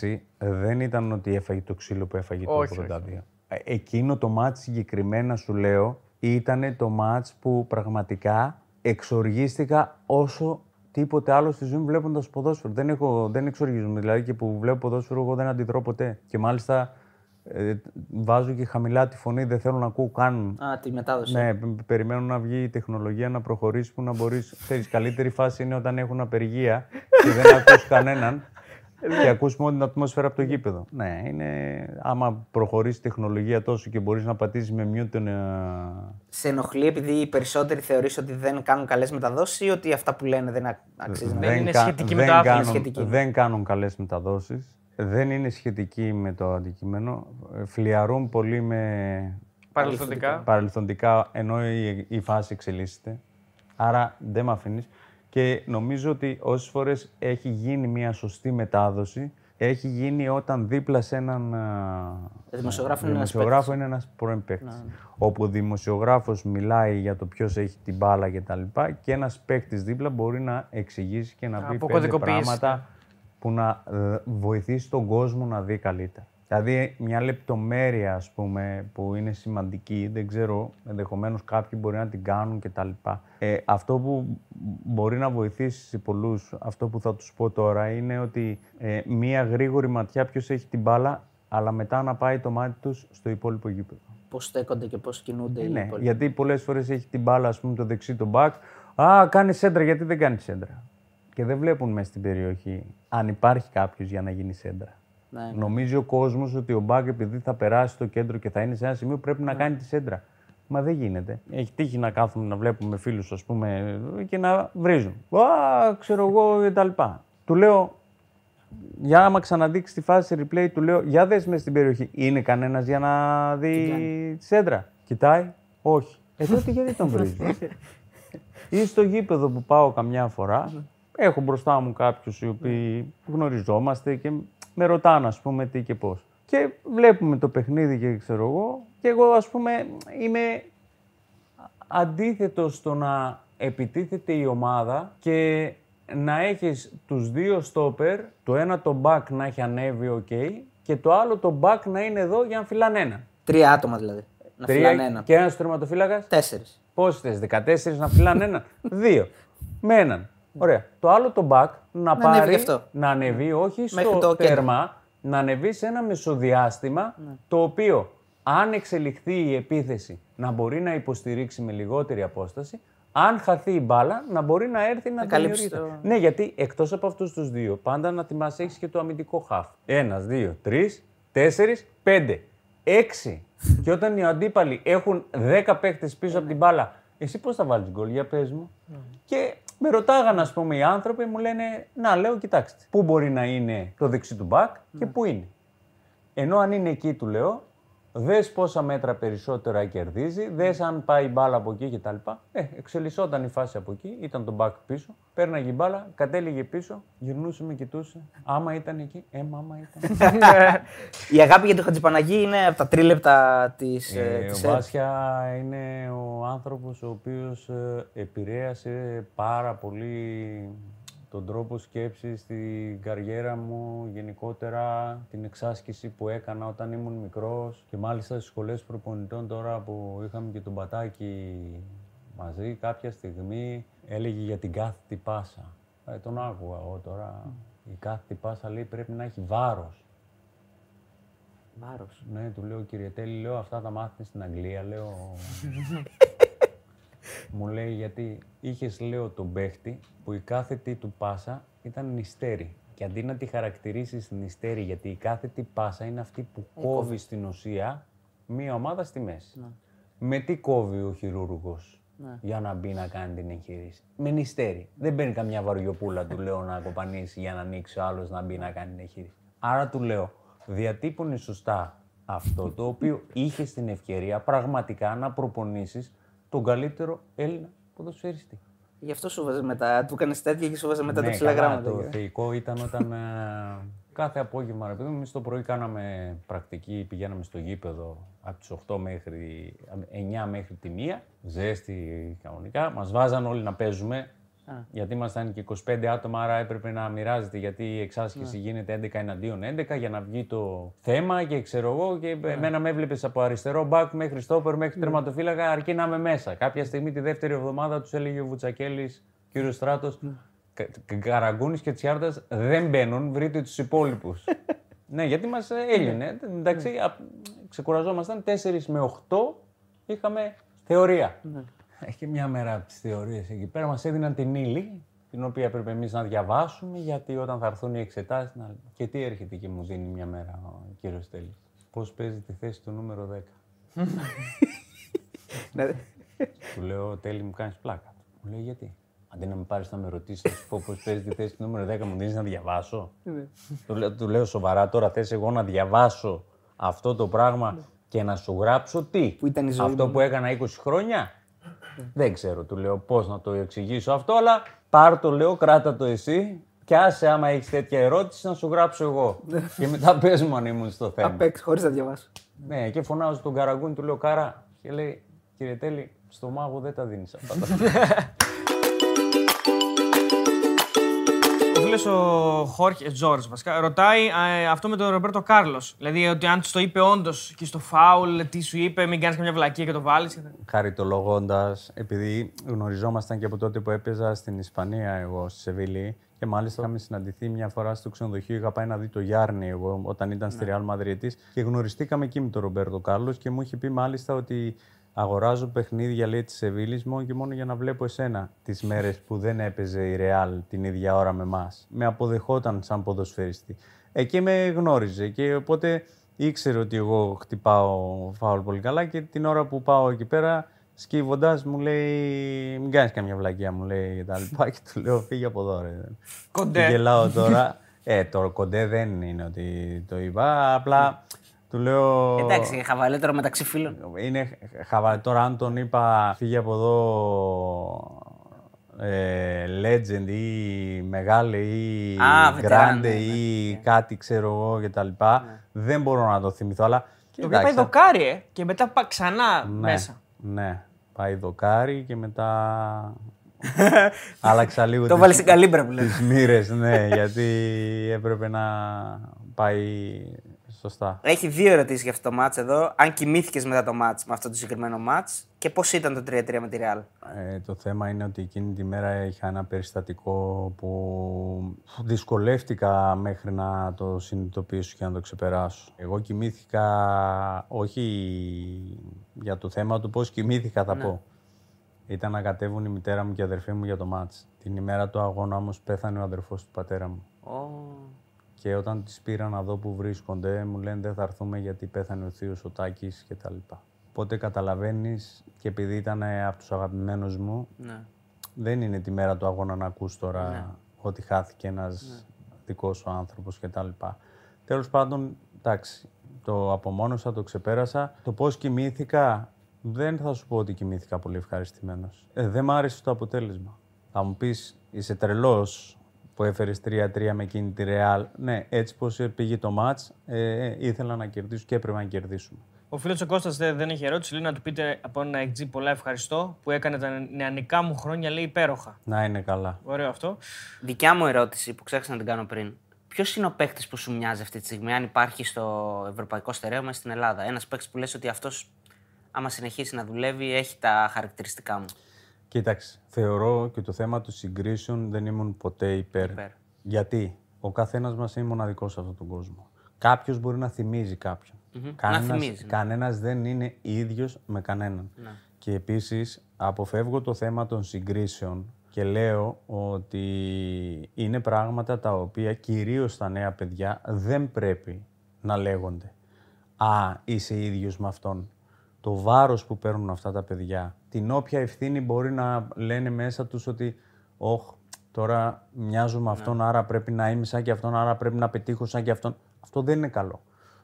86 δεν ήταν ότι έφαγε το ξύλο που έφαγε Όχι, το 82. όχι. Ε, Εκείνο το μάτς συγκεκριμένα σου λέω ήταν το μάτς που πραγματικά εξοργίστηκα όσο τίποτε άλλο στη ζωή μου βλέποντας ποδόσφαιρο. Δεν, έχω, δεν εξοργίζομαι. Δηλαδή και που βλέπω ποδόσφαιρο, εγώ δεν αντιδρώ ποτέ. Και μάλιστα ε, βάζω και χαμηλά τη φωνή, δεν θέλω να ακούω καν. Α, τη μετάδοση. Ναι, π- περιμένω να βγει η τεχνολογία να προχωρήσει που να μπορείς. Ξέρεις, καλύτερη φάση είναι όταν έχουν απεργία και δεν ακούς κανέναν και ακούς μόνο την ατμόσφαιρα από το γήπεδο. Ναι, είναι. Άμα προχωρήσει η τεχνολογία τόσο και μπορείς να πατήσεις με mute τον. ε, Σε ενοχλεί επειδή οι περισσότεροι θεωρείς ότι δεν κάνουν καλές μεταδόσεις ή ότι αυτά που λένε δεν α- αξίζουν; Δεν είναι κα- σχετική με δεν το άθλημα. κάνουν, Σχετική. δεν κάνουν καλές μεταδόσεις. Δεν είναι σχετική με το αντικείμενο. Ε, Φλιαρούν πολύ με Παρελθοντικά. παρελθοντικά ενώ η, η φάση εξελίσσεται. Άρα δεν με αφήνεις. Και νομίζω ότι όσες φορές έχει γίνει μια σωστή μετάδοση, έχει γίνει όταν δίπλα σε έναν. α, Δημοσιογράφο είναι ένας δημοσιογράφο είναι ένας πρώην παίκτης. Όπου ο δημοσιογράφος μιλάει για το ποιος έχει την μπάλα κτλ. Και, τα λοιπά και ένας παίκτης δίπλα μπορεί να εξηγήσει και να πει πέντε αποκωδικοποιήσει, πράγματα που να ε, βοηθήσει τον κόσμο να δει καλύτερα. Δηλαδή, μια λεπτομέρεια, ας πούμε, που είναι σημαντική, δεν ξέρω, ενδεχομένως κάποιοι μπορεί να την κάνουν κτλ. Ε, αυτό που μπορεί να βοηθήσει σε πολλούς, αυτό που θα τους πω τώρα, είναι ότι ε, μια γρήγορη ματιά ποιος έχει την μπάλα, αλλά μετά να πάει το μάτι τους στο υπόλοιπο γήπεδο. Πώς στέκονται και πώς κινούνται οι Ναι, υπόλοιποι. γιατί πολλές φορές έχει την μπάλα, ας πούμε, το δεξί το back. Α, κάνει σέντρα, γιατί δεν κάνει σέντρα. Και δεν βλέπουν μέσα στην περιοχή αν υπάρχει κάποιος για να γίνει σέντρα. Ναι, Νομίζει ο κόσμος ότι ο back, επειδή θα περάσει στο κέντρο και θα είναι σε ένα σημείο, πρέπει να κάνει τη σέντρα. Μα δεν γίνεται. Έχει τύχει να κάθουμε να βλέπουμε φίλους, ας πούμε, και να βρίζουν. Α, ξέρω εγώ κτλ. Του λέω, για άμα ξαναδείξει τη φάση replay, του λέω: Για δες μες στην περιοχή. Είναι κανένας για να δει τη σέντρα. Κοιτάει, όχι. Ε, τότε γιατί τον βρίζεις; ή στο γήπεδο που πάω καμιά φορά, έχω μπροστά μου κάποιους οι οποίοι γνωριζόμαστε και με ρωτάνε, ας πούμε, τι και πώς. Και βλέπουμε το παιχνίδι και ξέρω εγώ, Και εγώ, ας πούμε, είμαι αντίθετος στο να επιτίθεται η ομάδα και να έχεις τους δύο στόπερ, το ένα το back να έχει ανέβει ok και το άλλο το back να είναι εδώ για να φυλάνε έναν. Τρία άτομα δηλαδή. Να φυλάνε έναν. και ένας τερματοφύλακας; Τέσσερις. Πόσοι θες, 14 να φυλάνε έναν. Δύο. Με έναν. Ωραία. Το άλλο το back να, Να ανέβει πάρει, γι' αυτό. να ανεβεί όχι Μέχρι στο το κέντρο. τέρμα, να ανεβεί σε ένα μεσοδιάστημα το οποίο αν εξελιχθεί η επίθεση να μπορεί να υποστηρίξει με λιγότερη απόσταση, αν χαθεί η μπάλα να μπορεί να έρθει να καλύψει δημιουργήσει. το- Ναι, γιατί εκτός από αυτούς τους δύο, πάντα να θυμάσαι έχεις και το αμυντικό χαφ. Ένας, δύο, τρεις, τέσσερις, πέντε, έξι. και όταν οι αντίπαλοι έχουν δέκα παίχτε πίσω από την μπάλα, εσύ πώς θα βάλεις γκολ, για πες μου. Και με ρωτάγαν, ας πούμε, οι άνθρωποι, μου λένε, Να, λέω, κοιτάξτε, πού μπορεί να είναι το δεξί του μπακ και πού είναι. Ενώ αν είναι εκεί, του λέω, δες πόσα μέτρα περισσότερα κερδίζει, δες αν πάει η μπάλα από εκεί κτλ. Ε, εξελισσόταν η φάση από εκεί, ήταν το back πίσω, πέρναγε η μπάλα, κατέληγε πίσω, γυρνούσε, με κοιτούσε. Άμα ήταν εκεί, ε, μάμα ήταν. Η αγάπη για τον Χατζηπαναγή είναι από τα τρίλεπτα της. Ε, ο Βάσια είναι ο άνθρωπος ο οποίος ε, επηρέασε πάρα πολύ τον τρόπο σκέψης, την καριέρα μου, γενικότερα την εξάσκηση που έκανα όταν ήμουν μικρός και μάλιστα στις σχολές προπονητών τώρα που είχαμε και τον Πατάκη μαζί κάποια στιγμή έλεγε για την κάθετη πάσα. Ε, τον άκουγα εγώ τώρα. Η κάθετη πάσα λέει πρέπει να έχει βάρος. Βάρος. Ναι, του λέω κύριε Τέλη, λέω αυτά τα μάθεις στην Αγγλία, λέω. Μου λέει γιατί είχες, λέω, τον παίχτη που η κάθετη του πάσα ήταν νηστέρη. Και αντί να τη χαρακτηρίσεις νηστέρη, γιατί η κάθετη πάσα είναι αυτή που κόβει στην ουσία μία ομάδα στη μέση. Με τι κόβει ο χειρούργος για να μπει να κάνει την εγχείρηση; Με νηστέρη. Δεν παίρνει καμιά βαριοπούλα, του λέω, να κοπανίσει για να ανοίξει ο άλλος να μπει να κάνει την εγχείρηση. Άρα του λέω, διατύπωνε σωστά αυτό το οποίο είχες την ευκαιρία πραγματικά να προπονήσεις τον καλύτερο Έλληνα ποδοσφαιριστή. Γι' αυτό σου βάζε μετά. Του έκανες τέτοια και σου βάζε μετά τα Ναι, ψηλά καλά, γράμματα. Το θεϊκό ήταν όταν ε, κάθε απόγευμα, ρε παιδί μου, εμείς το πρωί κάναμε πρακτική, πηγαίναμε στο γήπεδο από τις 8 μέχρι 9 μέχρι τη 1, ζέστη κανονικά. Μας βάζαν όλοι να παίζουμε, γιατί ήμασταν και 25 άτομα, άρα έπρεπε να μοιράζεται, γιατί η εξάσκηση γίνεται 11 εναντίον 11 για να βγει το θέμα και ξέρω εγώ και εμένα με έβλεπες από αριστερό μπακ μέχρι στόπερ, μέχρι τερματοφύλακα, αρκεί να είμαι μέσα. Κάποια στιγμή τη δεύτερη εβδομάδα τους έλεγε ο Βουτσακέλης, κύριος Στράτος, Καραγκούνης και Τσιάρτας δεν μπαίνουν, βρείτε τους υπόλοιπους. ναι, γιατί μας έλυνε. Εντάξει, α, ξεκουραζόμασταν 4 με 8, είχαμε θεωρία. Έχει μια μέρα από τις θεωρίες εκεί πέρα μας έδιναν την ύλη, την οποία έπρεπε εμείς να διαβάσουμε, γιατί όταν θα έρθουν οι εξετάσεις... Να... Και τι έρχεται και μου δίνει μια μέρα ο κύριος Τέλης. Πώς παίζει τη θέση του νούμερο 10. Ναι. Του λέω, Τέλη, μου κάνεις πλάκα. Μου λέει, γιατί; Αντί να με πάρεις να με ρωτήσεις, να σου πω πώς παίζει τη θέση του νούμερο 10, μου δίνεις να διαβάσω. του, λέω, του λέω σοβαρά τώρα, θες εγώ να διαβάσω αυτό το πράγμα και να σου γράψω τι; Που ήταν η ζωή αυτό μου. που έκανα 20 χρόνια; Δεν ξέρω, του λέω πώς να το εξηγήσω αυτό, αλλά πάρ το, λέω, κράτα το εσύ. Και άσε άμα έχεις τέτοια ερώτηση να σου γράψω εγώ. και μετά πες μου αν ήμουν στο θέμα. Απ' έξω, χωρίς να διαβάσω. Ναι, και φωνάζω στον Καραγκούνι, του λέω Κάρα. Και λέει, κύριε Τέλη, στο μάγο δεν τα δίνεις αυτά. τα Ο φίλο ο Χόρχε Τζόρτζ βασικά ρωτάει ε, αυτό με τον Ρομπέρτο Κάρλος. Δηλαδή ότι αν τους το είπε όντως και στο φάουλ, τι σου είπε, μην κάνεις καμιά βλακία και το βάλεις. Χαριτολογώντας, επειδή γνωριζόμασταν και από τότε που έπαιζα στην Ισπανία, εγώ στη Σεβίλη, και μάλιστα είχαμε συναντηθεί μια φορά στο ξενοδοχείο. Είχα πάει να δει το Γιάρνη εγώ όταν ήταν στη Real Madrid και γνωριστήκαμε εκεί με τον Ρομπέρτο Κάρλος και μου είχε πει μάλιστα ότι αγοράζω παιχνίδια λέει της Σεβίλη μόνο και μόνο για να βλέπω εσένα τις μέρες που δεν έπαιζε η Real την ίδια ώρα με εμάς. Με αποδεχόταν σαν ποδοσφαιριστή. Εκεί με γνώριζε και οπότε ήξερε ότι εγώ χτυπάω φάουλ πολύ καλά και την ώρα που πάω εκεί πέρα σκύβοντας μου λέει: Μην κάνεις καμιά βλακία, μου λέει και τα λοιπά. Και του λέω: Φύγε από εδώ, ρε. Κοντέ. Και γελάω τώρα. ε, το κοντέ δεν είναι ότι το είπα. Απλά του λέω. Εντάξει, χαβαλέτερο μεταξύ φίλων. Είναι χαβαλέ. Τώρα, αν τον είπα φύγε από εδώ ε, legend ή μεγάλη ή Α, βετεράνο, grande ναι, ή κάτι ξέρω εγώ κτλ. Δεν μπορώ να το θυμηθώ, αλλά Το οποίος πάει εντάξει, δοκάρι, ε, και μετά πά- ξανά ναι, μέσα. Ναι, πάει δοκάρι και μετά άλλαξα λίγο Το τις- βάλει στην καλύμπρα που λέει. τις μοίρες, ναι, γιατί έπρεπε να πάει σωστά. Έχει δύο ερωτήσεις για αυτό το μάτς εδώ. Αν κοιμήθηκες μετά το μάτς με αυτό το συγκεκριμένο μάτς και πώς ήταν το 3-3 με τη Real. Ε, το θέμα είναι ότι εκείνη τη μέρα είχα ένα περιστατικό που δυσκολεύτηκα μέχρι να το συνειδητοποιήσω και να το ξεπεράσω. Εγώ κοιμήθηκα, όχι για το θέμα του πώς κοιμήθηκα θα πω. Ήταν να κατέβουν η μητέρα μου και η αδερφή μου για το μάτς. Την ημέρα του αγώνα όμως πέθανε ο αδερφός του πατέρα μου. Και όταν τις πήρα να δω που βρίσκονται, μου λένε δεν θα έρθουμε γιατί πέθανε ο θείος ο Τάκης και τα λοιπά. Οπότε καταλαβαίνεις και επειδή ήταν από τους αγαπημένους μου, Ναι. δεν είναι τη μέρα του αγώνα να ακούς τώρα ότι χάθηκε ένας δικός σου άνθρωπος και τα λοιπά. Τέλος πάντων, εντάξει, το απομόνωσα, το ξεπέρασα. Το πώς κοιμήθηκα, δεν θα σου πω ότι κοιμήθηκα πολύ ευχαριστημένος. Ε, δεν μ' άρεσε το αποτέλεσμα. Θα μου πεις, είσαι τρελός που έφερες 3-3 με εκείνη τη Real. Ναι, έτσι πως πήγε το μάτς, ε, ε, ήθελα να κερδίσω και έπρεπε να κερδίσουμε. Ο φίλος ο Κώστας δεν, δεν έχει ερώτηση. Λέει να του πείτε από ένα XG πολλά ευχαριστώ που έκανε τα νεανικά μου χρόνια, λέει υπέροχα. Να είναι καλά. Ωραίο αυτό. Δικιά μου ερώτηση που ξέχασα να την κάνω πριν. Ποιος είναι ο παίκτης που σου μοιάζει αυτή τη στιγμή, αν υπάρχει στο ευρωπαϊκό στερέωμα στην Ελλάδα; Ένας παίκτης που λες ότι αυτός, άμα συνεχίσει να δουλεύει, έχει τα χαρακτηριστικά μου. Κοίταξε, θεωρώ και το θέμα των συγκρίσεων δεν ήμουν ποτέ υπέρ. Υπέρ. Γιατί; Ο καθένας μας είναι μοναδικός σε αυτόν τον κόσμο. Κάποιος μπορεί να θυμίζει κάποιον. Κανένας, θυμίζει, ναι. κανένας δεν είναι ίδιος με κανέναν. Και επίσης αποφεύγω το θέμα των συγκρίσεων και λέω ότι είναι πράγματα τα οποία κυρίως στα νέα παιδιά δεν πρέπει να λέγονται. Α, είσαι ίδιος με αυτόν. Το βάρος που παίρνουν αυτά τα παιδιά, την όποια ευθύνη μπορεί να λένε μέσα τους ότι «Όχ, τώρα μοιάζω με αυτόν, άρα πρέπει να είμαι σαν και αυτόν, άρα πρέπει να πετύχω σαν και αυτόν». Αυτό δεν είναι καλό.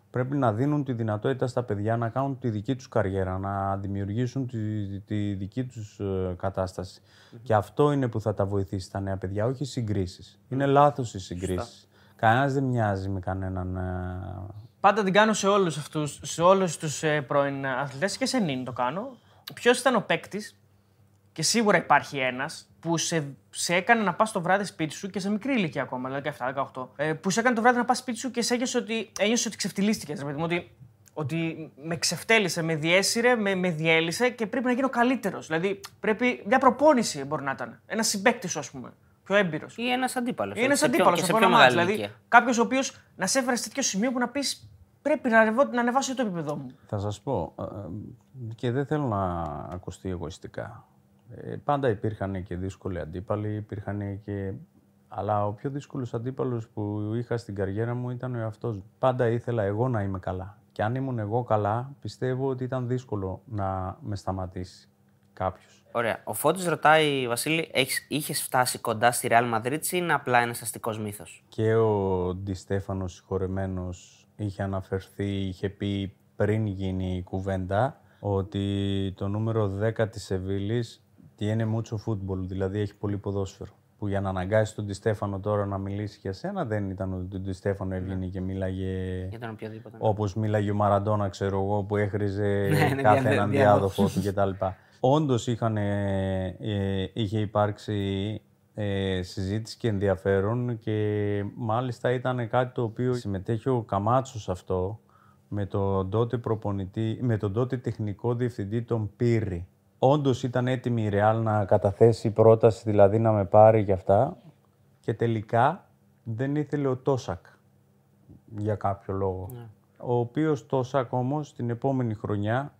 Πρέπει να δίνουν τη δυνατότητα στα παιδιά να κάνουν τη δική τους καριέρα, να δημιουργήσουν τη, τη δική τους ε, κατάσταση. Και αυτό είναι που θα τα βοηθήσει τα νέα παιδιά, όχι οι συγκρίσεις. Είναι λάθος οι συγκρίσεις. Κανένας δεν μοιάζει με κανέναν ε, Πάντα την κάνω σε όλους αυτούς, σε όλους τους ε, πρώην αθλητές και σε νυν το κάνω. Ποιος ήταν ο παίκτης, και σίγουρα υπάρχει ένας, που σε, σε έκανε να πας το βράδυ σπίτι σου και σε μικρή ηλικία ακόμα, δηλαδή 17-18, ε, που σε έκανε το βράδυ να πας σπίτι σου και σε ένιωσε ότι, ένιωσε ότι ξεφτυλίστηκες. Ρε παιδί μου, ότι, ότι με ξεφτέλησε, με διέσυρε, με, με διέλυσε και πρέπει να γίνω καλύτερος. Δηλαδή πρέπει μια προπόνηση μπορεί να ήταν. Ένας συμπέκτη σου, ας πούμε. Πιο έμπειρος. Ή ένας αντίπαλος. Είναι ένας αντίπαλος σε από πιο ένα μάτς. μεγάλη Δηλαδή, ηλικία. κάποιος ο οποίος να σε έφερε σε τέτοιο σημείο που να πεις πρέπει να, ανεβώ, να ανεβάσω το επίπεδό μου. Θα σας πω, ε, ε, και δεν θέλω να ακουστεί εγωιστικά. Ε, πάντα υπήρχαν και δύσκολοι αντίπαλοι, υπήρχαν και... Αλλά ο πιο δύσκολος αντίπαλος που είχα στην καριέρα μου ήταν ο εαυτός μου. Πάντα ήθελα εγώ να είμαι καλά. Και αν ήμουν εγώ καλά, πιστεύω ότι ήταν δύσκολο να με σταματήσει κάποιος. Ωραία. Ο Φώτης ρωτάει, Βασίλη, έχεις, είχες φτάσει κοντά στη Real Madrid ή είναι απλά ένας αστικός μύθος; Και ο Ντι Στέφανος συγχωρεμένος είχε αναφερθεί, είχε πει πριν γίνει η κουβέντα ότι το νούμερο 10 της Σεβίλης tiene mucho fútbol, δηλαδή έχει πολύ ποδόσφαιρο. Που για να αναγκάσει τον Ντι Στέφανο τώρα να μιλήσει για σένα δεν ήταν ότι ο Ντι Στέφανο έβγαινε και μίλαγε Για τον οποιοδήποτε. όπως μίλαγε ο Μαραντόνα, ξέρω εγώ, που έχριζε ναι, κάθε δια- έναν διάδοχο. διάδοχο του κτλ. Όντως ε, είχε υπάρξει ε, συζήτηση και ενδιαφέρον και μάλιστα ήταν κάτι το οποίο συμμετέχει ο Καμάτσος σε αυτό με τον τότε προπονητή, με τον τότε τεχνικό διευθυντή τον Πύρη. Όντως ήταν έτοιμη η Ρεάλ να καταθέσει πρόταση, δηλαδή να με πάρει για αυτά και τελικά δεν ήθελε ο Τόσακ για κάποιο λόγο. Ο οποίος Τόσακ όμως την επόμενη χρονιά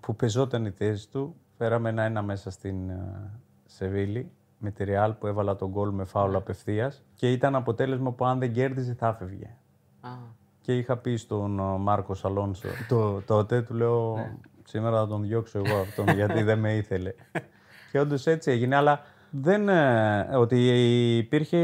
που πεζόταν η θέση του, φέραμε ένα-ένα μέσα στην ε, Σεβίλη με τη Ρεάλ που έβαλα τον γκολ με φάουλ απευθείας και ήταν αποτέλεσμα που αν δεν κέρδιζε θα έφευγε. Α, Και είχα πει στον ε, Μάρκος Αλόνσο το, τότε, του λέω σήμερα θα τον διώξω εγώ αυτόν γιατί δεν με ήθελε. και όντως έτσι έγινε, αλλά δεν, ε, ότι υπήρχε,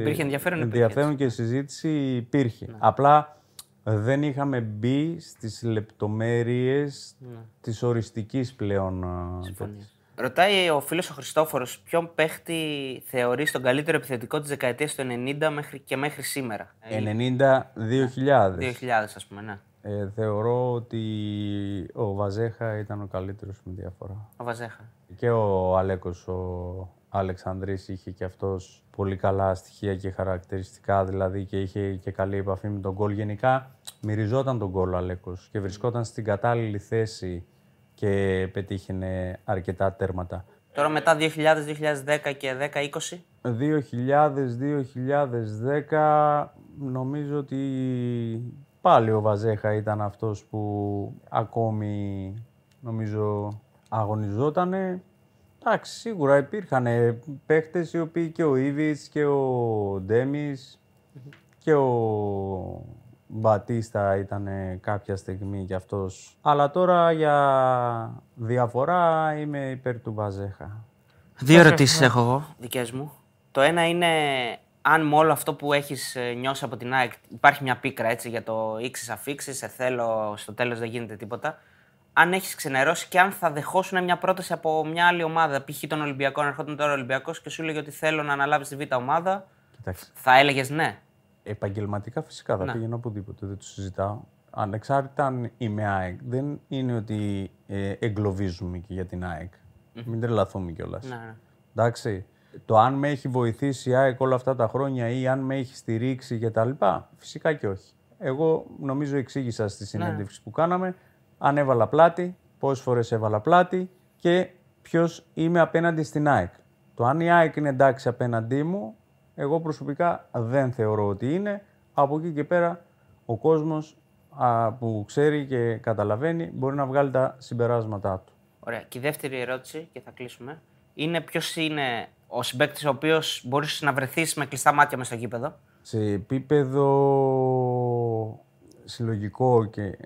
Υπήρχε ενδιαφέρον, υπήρχε, ενδιαφέρον και συζήτηση υπήρχε. Απλά δεν είχαμε μπει στις λεπτομέρειες της οριστικής πλέον. ε, συμφωνία. Ρωτάει ο φίλος ο Χριστόφορος ποιον παίχτη θεωρείς τον καλύτερο επιθετικό της δεκαετίας του 90 μέχρι και μέχρι σήμερα; Ε, 90-2000. 2000 ας πούμε, ναι. Ε, θεωρώ ότι ο Βαζέχα ήταν ο καλύτερος με διαφορά. Ο Βαζέχα. Και ο Αλέκος, ο Αλεξανδρής, είχε και αυτός πολύ καλά στοιχεία και χαρακτηριστικά, δηλαδή και είχε και καλή επαφή με τον γκολ. Γενικά μυριζόταν τον γκολ ο Αλέκος και βρισκόταν στην κατάλληλη θέση και πετύχαινε αρκετά τέρματα. Τώρα μετά 2000, 2010 και 10-20. 2000-2010 νομίζω ότι πάλι ο Βαζέχα ήταν αυτός που ακόμη νομίζω αγωνιζότανε. Εντάξει, σίγουρα υπήρχαν παίχτες οι οποίοι και ο Ήβιτς και ο ντεμις και ο Μπατίστα ήταν κάποια στιγμή κι αυτός. Αλλά τώρα για διαφορά είμαι υπέρ του Βαζέχα. Δύο ερωτήσεις έχω εγώ, δικές μου. Το ένα είναι αν με όλο αυτό που έχεις νιώσεις από την ΑΕΚ υπάρχει μια πίκρα έτσι για το ήξει αφήξεις, σε θέλω, στο τέλος δεν γίνεται τίποτα. Αν έχεις ξενερώσει και αν θα δεχόσουν μια πρόταση από μια άλλη ομάδα, π.χ. τον Ολυμπιακό, να ερχόταν τώρα ο Ολυμπιακός και σου έλεγε ότι θέλω να αναλάβεις τη β' ομάδα, Κοιτάξτε, θα έλεγες ναι. Επαγγελματικά φυσικά θα Ναι. πήγαινα οπουδήποτε, δεν το συζητάω. Ανεξάρτητα αν είμαι ΑΕΚ, δεν είναι ότι ε, εγκλωβίζουμε και για την ΑΕΚ. Μην τρελαθούμε κιόλας. ναι, ναι. Εντάξει. Το αν με έχει βοηθήσει η ΑΕΚ όλα αυτά τα χρόνια ή αν με έχει στηρίξει κτλ. Φυσικά και όχι. Εγώ νομίζω εξήγησα στη συνέντευξη που κάναμε. Αν έβαλα πλάτη, πόσες φορές έβαλα πλάτη και ποιος είμαι απέναντι στην ΑΕΚ. Το αν η ΑΕΚ είναι εντάξει απέναντί μου, εγώ προσωπικά δεν θεωρώ ότι είναι. Από εκεί και πέρα ο κόσμος α, που ξέρει και καταλαβαίνει μπορεί να βγάλει τα συμπεράσματά του. Ωραία. Και η δεύτερη ερώτηση, και θα κλείσουμε, είναι ποιος είναι ο συμπέκτη ο οποίος μπορείς να βρεθείς με κλειστά μάτια μες στο γήπεδο; σε επίπεδο συλλογικό και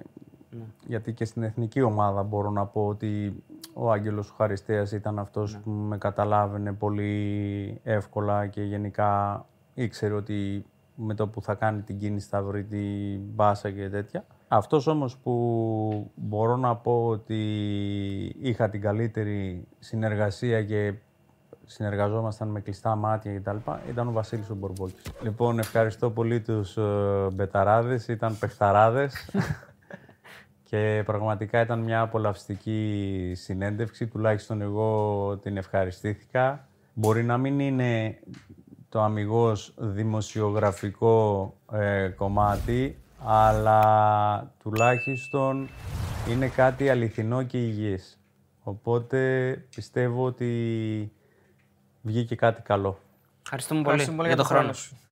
γιατί και στην εθνική ομάδα μπορώ να πω ότι ο Άγγελος ο Χαριστέας ήταν αυτός που με καταλάβαινε πολύ εύκολα και γενικά ήξερε ότι με το που θα κάνει την κίνηση θα βρει την μπάσα και τέτοια. Αυτός όμως που μπορώ να πω ότι είχα την καλύτερη συνεργασία και συνεργαζόμασταν με κλειστά μάτια κτλ. ήταν ο Βασίλης ο Μπορμπόκης. Λοιπόν, ευχαριστώ πολύ τους ε, μπεταράδες, ήταν παιχταράδες και πραγματικά ήταν μια απολαυστική συνέντευξη, τουλάχιστον εγώ την ευχαριστήθηκα. Μπορεί να μην είναι το αμυγός δημοσιογραφικό ε, κομμάτι, αλλά τουλάχιστον είναι κάτι αληθινό και υγιές. Οπότε πιστεύω ότι βγήκε κάτι καλό. Ευχαριστούμε πολύ Ευχαριστούμε πολύ για τον χρόνο σου. σου.